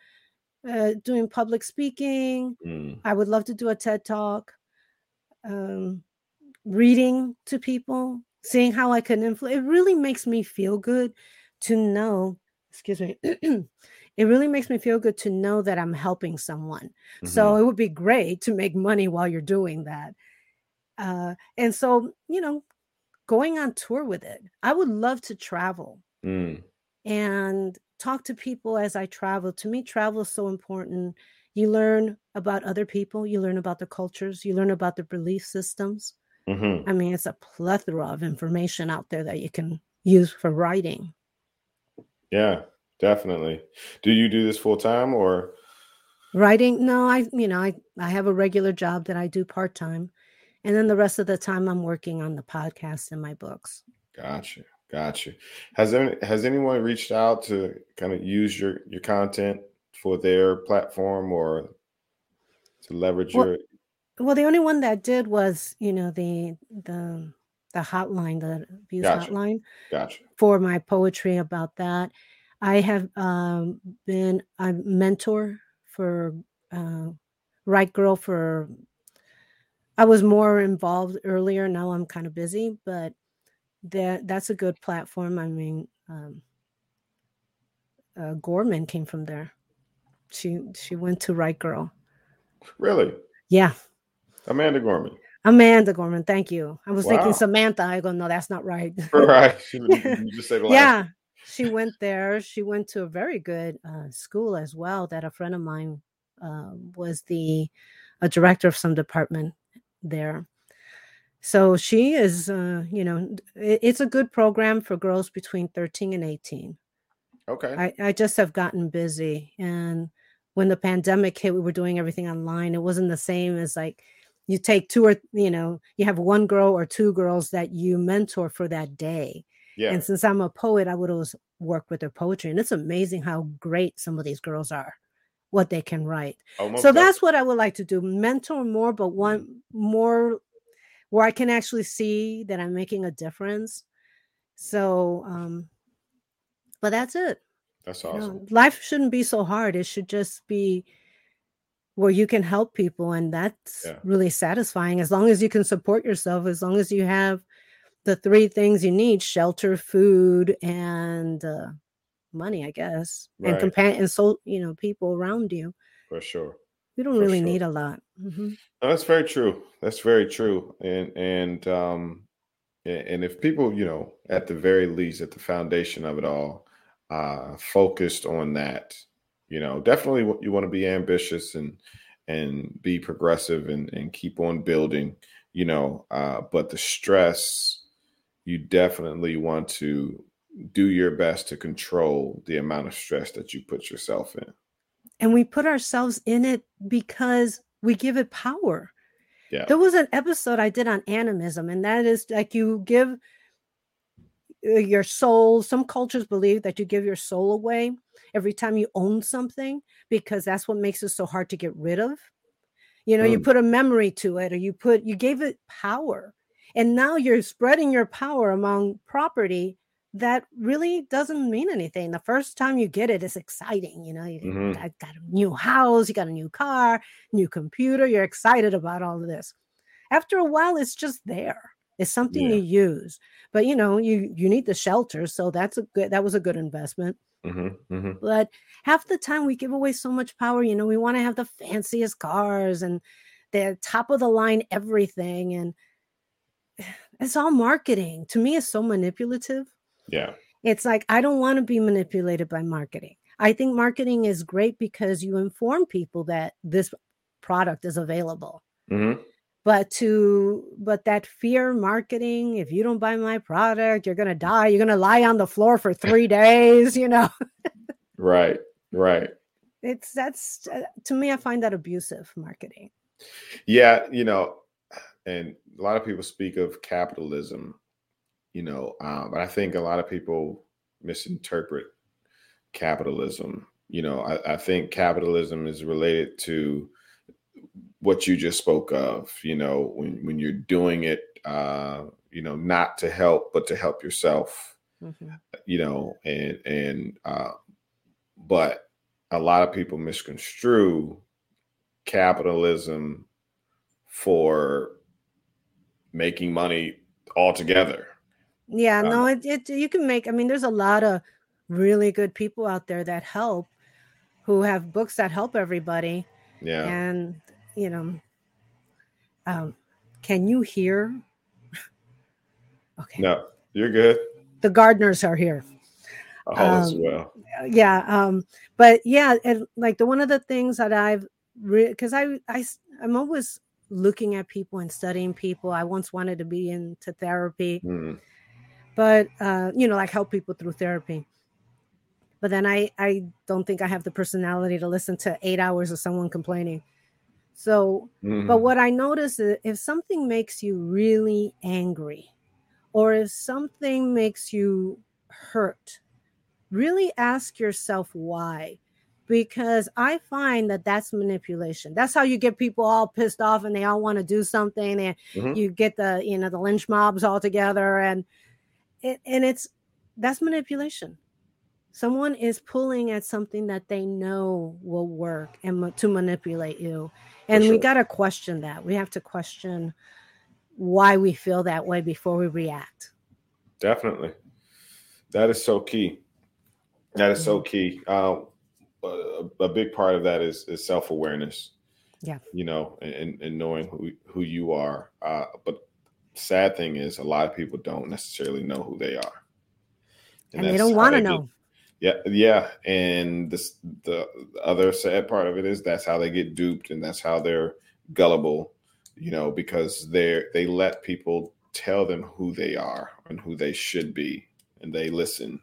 S1: uh, doing public speaking. Mm. I would love to do a TED talk. Um, reading to people, seeing how I can influence. It really makes me feel good to know. Excuse me. it really makes me feel good to know that I'm helping someone. Mm-hmm. So it would be great to make money while you're doing that. Uh, and so, you know, going on tour with it, I would love to travel mm. and talk to people as I travel. To me, travel is so important. You learn about other people, you learn about the cultures, you learn about the belief systems. Mm-hmm. I mean, it's a plethora of information out there that you can use for writing.
S4: Yeah, Definitely. Do you do this full time or
S1: writing? No, I you know, I I have a regular job that I do part-time. And then the rest of the time I'm working on the podcast and my books.
S4: Gotcha. Gotcha. Has any, has anyone reached out to kind of use your your content for their platform or to leverage
S1: well,
S4: your
S1: well the only one that did was you know the the the hotline, the abuse
S4: Gotcha.
S1: hotline
S4: Gotcha.
S1: for my poetry about that. I have um, been a mentor for uh, WriteGirl for. I was more involved earlier. Now I'm kind of busy, but that that's a good platform. I mean, um, uh, Gorman came from there. She she went to WriteGirl.
S4: Really?
S1: Yeah,
S4: Amanda Gorman.
S1: Amanda Gorman. Thank you. I was
S4: Wow.
S1: thinking Samantha. I go, no, that's not right.
S4: Right. You you just say the last
S1: yeah, she went there. She went to a very good uh, school as well. That a friend of mine uh, was the a director of some department there. So she is, uh, you know, it- it's a good program for girls between 13 and 18.
S4: Okay.
S1: I, I just have gotten busy. And when the pandemic hit, we were doing everything online. It wasn't the same as like you take two or, you know, you have one girl or two girls that you mentor for that day.
S4: yeah.
S1: And since I'm a poet, I would always work with their poetry. And it's amazing how great some of these girls are, what they can write.
S4: Oh,
S1: so that's what I would like to do mentor more, but one more where I can actually see that I'm making a difference. So, um, but that's it.
S4: that's
S1: You know,
S4: awesome.
S1: life shouldn't be so hard. It should just be where you can help people. And that's
S4: Yeah.
S1: really satisfying as long as you can support yourself, as long as you have the three things you need shelter, food, and uh, money, I guess, and
S4: Right.
S1: companion and so, you know, people around you.
S4: For sure.
S1: You don't really
S4: sure.
S1: need a lot. Mhm.
S4: No, that's very true. That's very true. And and um and if people, you know, at the very least, at the foundation of it all, uh focused on that, you know, definitely you want to be ambitious and and be progressive and and keep on building, you know, uh but the stress you definitely want to do your best to control the amount of stress that you put yourself in.
S1: And we put ourselves in it because we give it power.
S4: Yeah.
S1: There was an episode I did on animism, and that is like you give uh, your soul. Some cultures believe that you give your soul away every time you own something because that's what makes it so hard to get rid of. You know, you
S4: Mm.
S1: put a memory to it, or you put you gave it power, and now you're spreading your power among property that really doesn't mean anything. The first time you get it, it's exciting. You know, you
S4: Mhm.
S1: got, got a new house, you got a new car, new computer. You're excited about all of this. After a while, it's just there. It's something
S4: Yeah.
S1: you use, but you know, you you need the shelter, so that's a good. That was a good investment.
S4: hmm hmm
S1: But half the time, we give away so much power. You know, we want to have the fanciest cars and the top of the line everything, and it's all marketing. To me, it's so manipulative
S4: Yeah.
S1: it's like I don't want to be manipulated by marketing. I think marketing is great because you inform people that this product is available.
S4: hmm
S1: But to but that fear marketing, if you don't buy my product, you're gonna die. You're gonna lie on the floor for three days. You know,
S4: Right. Right.
S1: it's that's uh, to me. I find that abusive marketing.
S4: Yeah, you know, and a lot of people speak of capitalism, you know, um, but I think a lot of people misinterpret capitalism. You know, I, I think capitalism is related to what you just spoke of. You know, when when you're doing it, uh, you know, not to help, but to help yourself.
S1: Mhm.
S4: You know, and and uh, but a lot of people misconstrue capitalism for making money altogether.
S1: Yeah,
S4: Um,
S1: no, it, it you can make. I mean, there's a lot of really good people out there that help, who have books that help everybody.
S4: Yeah.
S1: and you know um can you hear okay
S4: No, you're good.
S1: the gardeners are here
S4: All as
S1: Um,
S4: well.
S1: yeah um but yeah and like the one of the things that i've because I I I'm always looking at people and studying people i once wanted to be into therapy
S4: Mm,
S1: but uh you know like help people through therapy but then i i don't think i have the personality to listen to eight hours of someone complaining so
S4: mhm.
S1: But what I notice is if something makes you really angry, or if something makes you hurt, really ask yourself why. because I find that that's manipulation. That's how you get people all pissed off and they all want to do something and mm-hmm. you get the you know the lynch mobs all together and it, and it's that's manipulation. Someone is pulling at something that they know will work and ma- to manipulate you. And sure. we got to question that. We have to question why we feel that way before we react.
S4: Definitely. That is so key. That is so key. Uh, a, a, big part of that is, is self awareness.
S1: Yeah.
S4: You know, and, and knowing who, who you are. Uh, but sad thing is, a lot of people don't necessarily know who they are.
S1: And, and they don't want to know.
S4: yeah. Yeah. And this, the other sad part of it is that's how they get duped and that's how they're gullible, you know, because they're, they let people tell them who they are and who they should be. And they listen,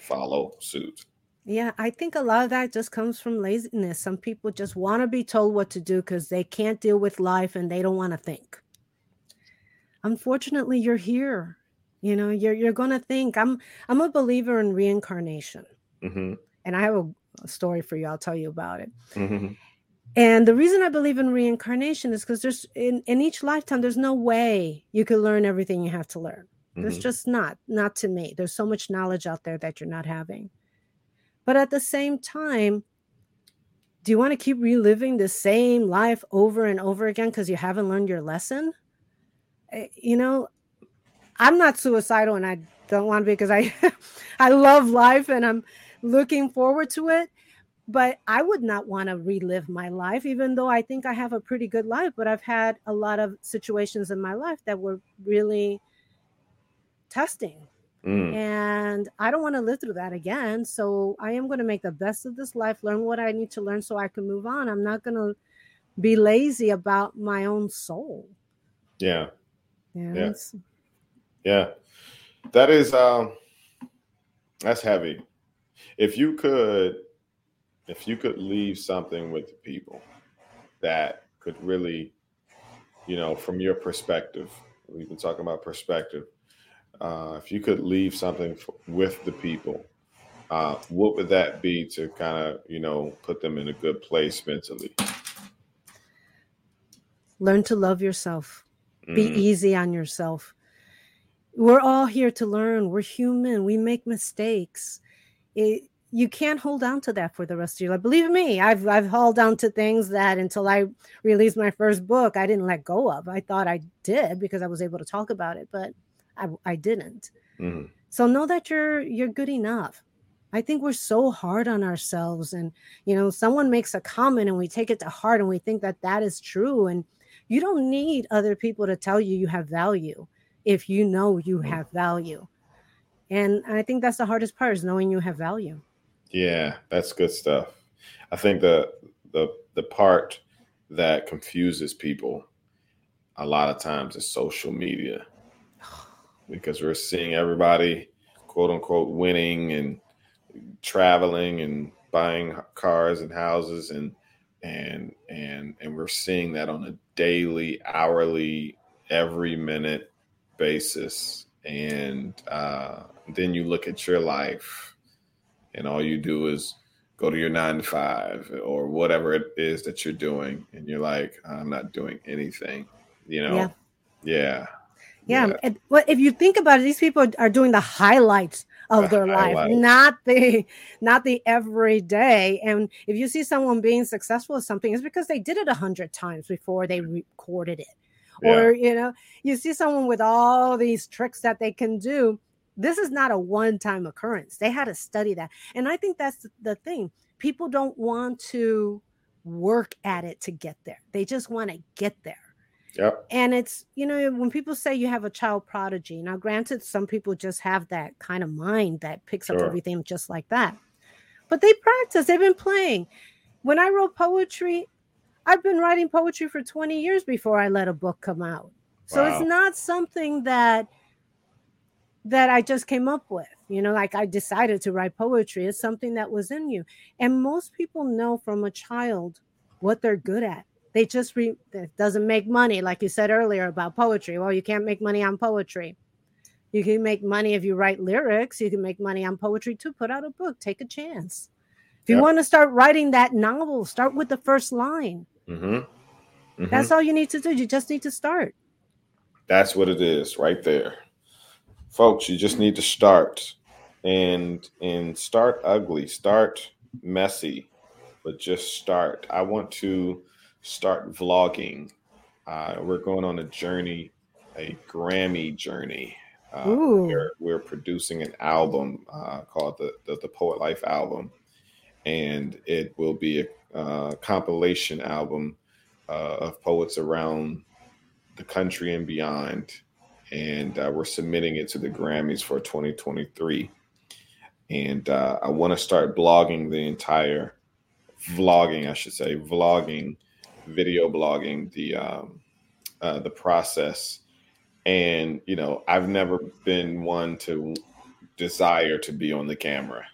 S4: follow suit.
S1: Yeah, I think a lot of that just comes from laziness. Some people just want to be told what to do because they can't deal with life and they don't want to think. Unfortunately, you're here. You know, you're you're gonna think. I'm I'm a believer in reincarnation, mm-hmm. and I have a, a, story for you. I'll tell you about it. Mm-hmm. And the reason I believe in reincarnation is because there's in, in each lifetime, there's no way you could learn everything you have to learn. There's mm-hmm. just not, not to me. There's so much knowledge out there that you're not having. But at the same time, do you want to keep reliving the same life over and over again because you haven't learned your lesson? Eh, you know, I'm not suicidal and I don't want to be because I I love life and I'm looking forward to it. But I would not want to relive my life, even though I think I have a pretty good life. But I've had a lot of situations in my life that were really testing Mm. And I don't want to live through that again. So I am going to make the best of this life, learn what I need to learn so I can move on. I'm not going to be lazy about my own soul.
S4: Yeah. Yeah. Yeah. yeah. That is um that's heavy. If you could if you could leave something with the people that could really, you know, from your perspective, we've been talking about perspective, uh, if you could leave something f- with the people, uh, what would that be to kind of you know put them in a good place mentally?
S1: Learn to love yourself. Be easy on yourself. We're all here to learn. We're human. We make mistakes. It, you can't hold on to that for the rest of your life. Believe me, I've I've held on to things that until I released my first book, I didn't let go of. I thought I did because I was able to talk about it, but I, I didn't. Mm-hmm. So know that you're you're good enough. I think we're so hard on ourselves, and you know, someone makes a comment and we take it to heart and we think that that is true. And you don't need other people to tell you you have value if you know you mm-hmm. have value. And I think that's the hardest part is knowing you have value.
S4: Yeah, that's good stuff. I think the the the part that confuses people a lot of times is social media because we're seeing everybody quote unquote winning and traveling and buying cars and houses and and and and we're seeing that on a daily hourly every minute basis and uh, then you look at your life and all you do is go to your nine to five or whatever it is that you're doing and you're like i'm not doing anything you know yeah, yeah.
S1: Yeah. yeah. well, if you think about it, these people are doing the highlights of the their highlights. life, not the not the everyday. And if you see someone being successful at something, it's because they did it a hundred times before they recorded it. Yeah. Or you know, you see someone with all these tricks that they can do. This is not a one-time occurrence. They had to study that. And I think that's the thing. People don't want to work at it to get there. They just want to get there.
S4: Yep.
S1: And it's, you know, when people say you have a child prodigy, now granted, some people just have that kind of mind that picks sure. up everything just like that. But they practice, they've been playing. When I wrote poetry, I've been writing poetry for 20 years before I let a book come out. So wow. it's not something that that I just came up with. You know, like I decided to write poetry. It's something that was in you. And most people know from a child what they're good at they just re- it doesn't make money like you said earlier about poetry well you can't make money on poetry you can make money if you write lyrics you can make money on poetry too put out a book take a chance If you yep. want to start writing that novel, start with the first line. Mm-hmm. Mm-hmm. That's all you need to do. You just need to start.
S4: That's what it is, right there, folks. You just need to start, and and start ugly, start messy, but just start. I want to start vlogging. Uh, we're going on a journey, a Grammy journey. Uh, we're, we're, producing an album uh, called the, the, the Poet Life album, and it will be a uh, compilation album uh, of poets around the country and beyond. And uh, we're submitting it to the Grammys for 2023. And uh, I want to start blogging the entire vlogging, I should say, vlogging, video blogging the um, uh, the process. And you know, I've never been one to desire to be on the camera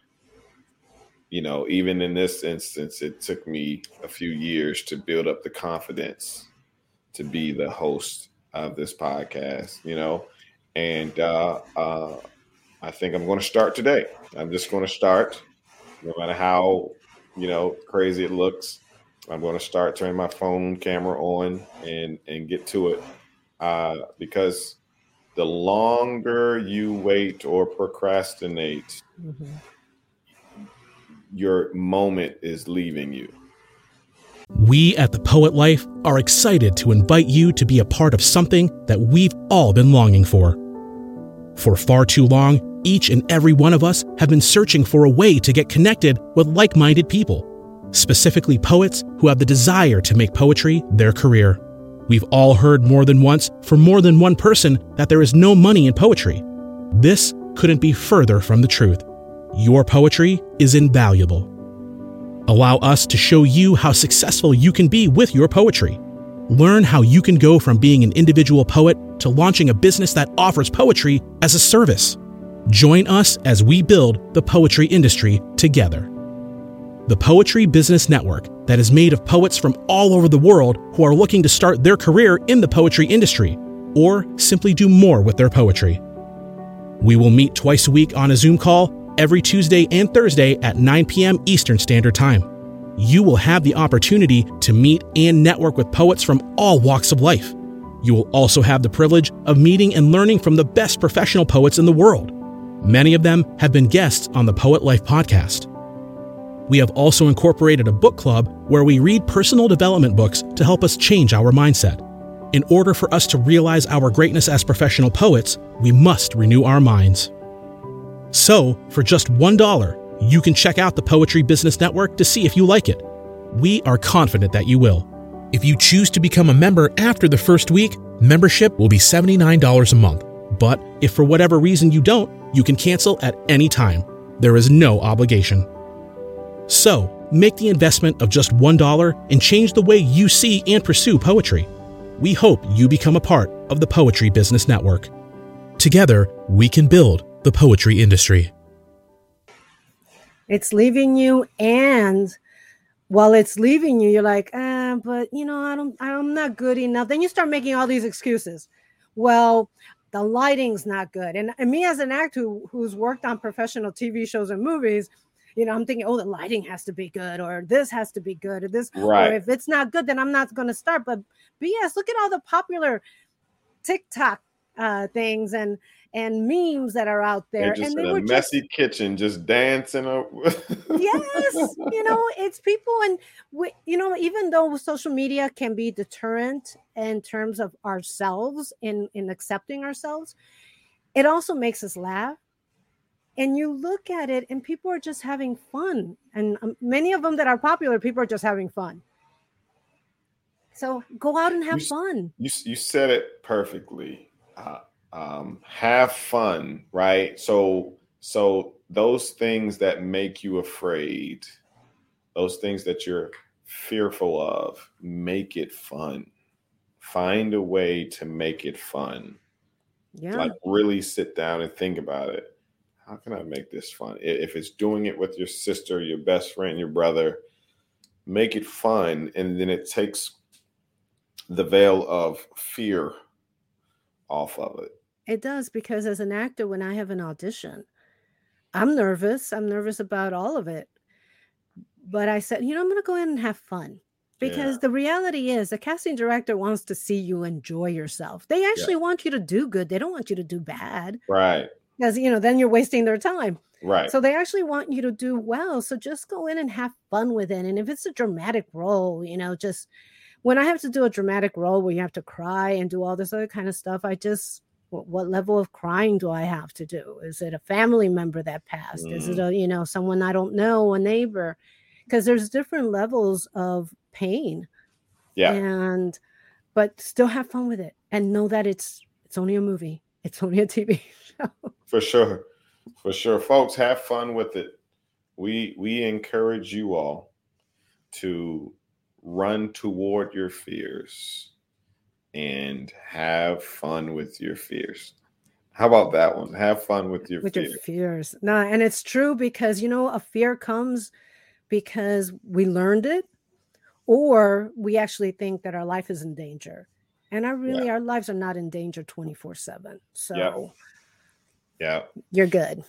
S4: you know, even in this instance, it took me a few years to build up the confidence to be the host of this podcast, you know, and uh, uh, I think I'm going to start today. I'm just going to start, no matter how, you know, crazy it looks. I'm going to start turning my phone camera on and and get to it uh, because the longer you wait or procrastinate. Mm-hmm your moment is leaving you.
S8: We at The Poet Life are excited to invite you to be a part of something that we've all been longing for. For far too long, each and every one of us have been searching for a way to get connected with like minded people, specifically poets who have the desire to make poetry their career. We've all heard more than once from more than one person that there is no money in poetry. This couldn't be further from the truth. Your poetry is invaluable. Allow us to show you how successful you can be with your poetry. Learn how you can go from being an individual poet to launching a business that offers poetry as a service. Join us as we build the poetry industry together. The Poetry Business Network, that is made of poets from all over the world who are looking to start their career in the poetry industry or simply do more with their poetry. We will meet twice a week on a Zoom call every Tuesday and Thursday at 9 p.m. Eastern Standard Time. You will have the opportunity to meet and network with poets from all walks of life. You will also have the privilege of meeting and learning from the best professional poets in the world. Many of them have been guests on the Poet Life podcast. We have also incorporated a book club where we read personal development books to help us change our mindset. In order for us to realize our greatness as professional poets, we must renew our minds. So, for just $1, you can check out the Poetry Business Network to see if you like it. We are confident that you will. If you choose to become a member after the first week, membership will be $79 a month. But if for whatever reason you don't, you can cancel at any time. There is no obligation. So, make the investment of just $1 and change the way you see and pursue poetry. We hope you become a part of the Poetry Business Network. Together, we can build the poetry industry.
S1: It's leaving you, and while it's leaving you, you're like, ah, but you know, I don't, I'm not good enough. Then you start making all these excuses. Well, the lighting's not good, and, and me as an actor who, who's worked on professional TV shows and movies, you know, I'm thinking, oh, the lighting has to be good, or this has to be good, or this, right. or if it's not good, then I'm not going to start. But BS, look at all the popular TikTok uh, things and and memes that are out there.
S4: and
S1: they
S4: were a messy just, kitchen, just dancing.
S1: yes, you know, it's people, and we, you know, even though social media can be deterrent in terms of ourselves in in accepting ourselves, it also makes us laugh. And you look at it, and people are just having fun, and um, many of them that are popular, people are just having fun. So go out and have
S4: you,
S1: fun.
S4: You you said it perfectly. Uh, um, have fun, right? So, so those things that make you afraid, those things that you're fearful of, make it fun. Find a way to make it fun. Yeah. Like really sit down and think about it. How can I make this fun? If it's doing it with your sister, your best friend, your brother, make it fun. And then it takes the veil of fear off of it.
S1: It does because as an actor, when I have an audition, I'm nervous. I'm nervous about all of it. but I said, you know, I'm going to go in and have fun because yeah. the reality is the casting director wants to see you enjoy yourself. They actually yeah. want you to do good. They don't want you to do bad.
S4: Right.
S1: Because, you know, then you're wasting their time.
S4: Right.
S1: So they actually want you to do well. So just go in and have fun with it. And if it's a dramatic role, you know, just when I have to do a dramatic role where you have to cry and do all this other kind of stuff, I just what, what level of crying do I have to do? Is it a family member that passed? Mm. Is it mm. a, you know, someone I don't know, a neighbor? Because there's different levels of pain.
S4: Yeah.
S1: And but still have fun with it and know that it's it's only a movie. It's only a TV show.
S4: For sure. For sure. Folks, have fun with it. We we encourage you all to run toward your fears and have fun with your fears. How about that one? Have fun with your
S1: with
S4: fears.
S1: your fears. No, and it's true because you know a fear comes because we learned it, or we actually think that our life is in danger. And I really, yeah. our lives are not in danger twenty four seven. So,
S4: yeah. Yeah,
S1: you're good.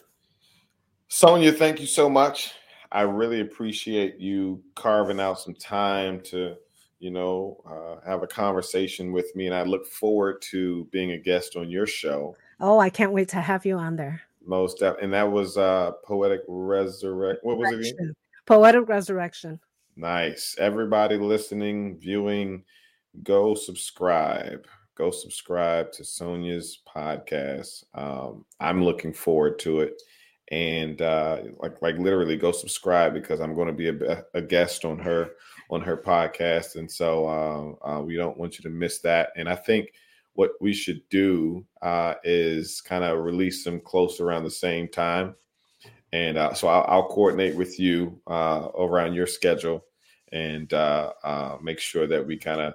S4: Sonia, thank you so much. I really appreciate you carving out some time to you know, uh, have a conversation with me. And I look forward to being a guest on your show.
S1: Oh, I can't wait to have you on there.
S4: Most def- and that was uh poetic resurrect. What was it again?
S1: Poetic resurrection.
S4: Nice. Everybody listening, viewing, go subscribe. Go subscribe to Sonia's podcast. Um, I'm looking forward to it and uh, like like literally go subscribe because I'm going to be a, a, guest on her on her podcast, and so uh, uh, we don't want you to miss that. And I think what we should do uh, is kind of release them close around the same time, and uh, so I'll, I'll, coordinate with you uh, around your schedule and make sure that we kind of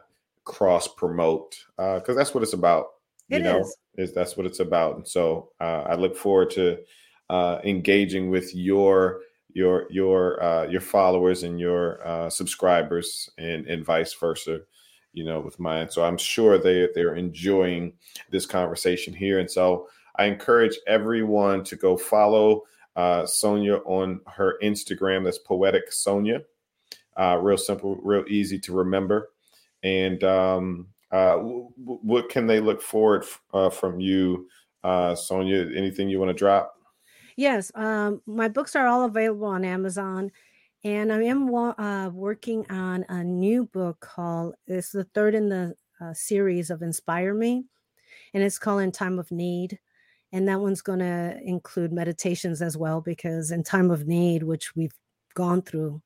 S4: cross promote because that's what it's about.
S1: It
S4: you know,
S1: is.
S4: is that's what it's about. And so I look forward to uh, engaging with your your your uh, your followers and your uh, subscribers and and vice versa you know with mine so i'm sure they they're enjoying this conversation here and so i encourage everyone to go follow uh, sonia on her instagram that's poetic sonia uh, real simple real easy to remember and um, uh, w- what can they look forward f- uh, from you uh, sonia anything you want to drop
S1: Yes, um, my books are all available on Amazon, and I am uh, working on a new book called. It's the third in the uh, series of Inspire Me, and it's called In Time of Need, and that one's going to include meditations as well because in time of need, which we've gone through,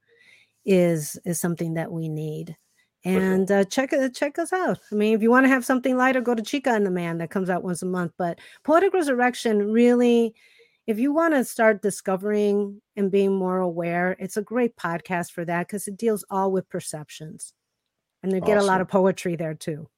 S1: is is something that we need. And uh, check it, check us out. I mean, if you want to have something lighter, go to Chica and the Man that comes out once a month. But Poetic Resurrection really if you want to start discovering and being more aware, it's a great podcast for that because it deals all with perceptions. And they awesome. get a lot of poetry there too.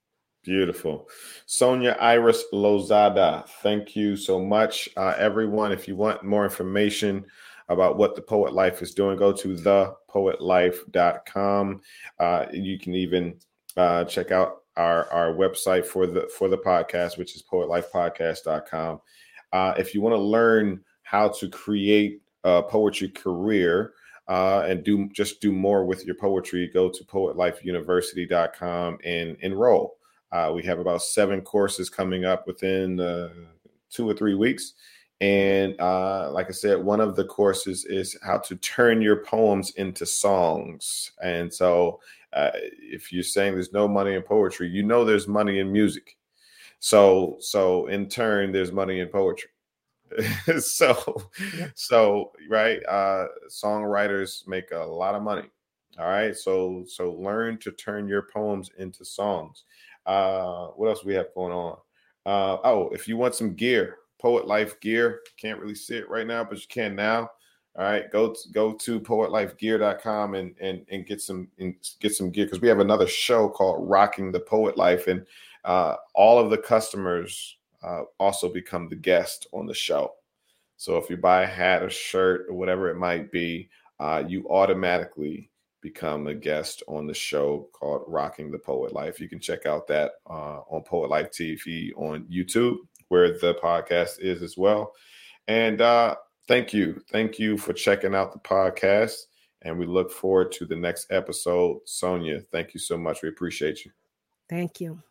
S4: Beautiful. Sonia Iris Lozada, thank you so much. Uh, everyone, if you want more information about what the Poet Life is doing, go to thepoetlife.com. Uh, you can even uh, check out our, our website for the for the podcast, which is poetlifepodcast.com. Uh, if you want to learn how to create a poetry career uh, and do just do more with your poetry, go to poetlifeuniversity.com and enroll. Uh, we have about seven courses coming up within uh, two or three weeks. And uh, like I said, one of the courses is how to turn your poems into songs. And so, uh, if you're saying there's no money in poetry, you know there's money in music. So so in turn, there's money in poetry. so yeah. so right, uh, songwriters make a lot of money. All right, so so learn to turn your poems into songs. Uh, what else we have going on? Uh, oh, if you want some gear, Poet Life gear, can't really see it right now, but you can now. All right, go to, go to poetlifegear.com and and and get some and get some gear because we have another show called Rocking the Poet Life, and uh, all of the customers uh, also become the guest on the show. So if you buy a hat or shirt or whatever it might be, uh, you automatically become a guest on the show called Rocking the Poet Life. You can check out that uh, on Poet Life TV on YouTube, where the podcast is as well. And uh, thank you. Thank you for checking out the podcast. And we look forward to the next episode. Sonia, thank you so much. We appreciate you.
S1: Thank you.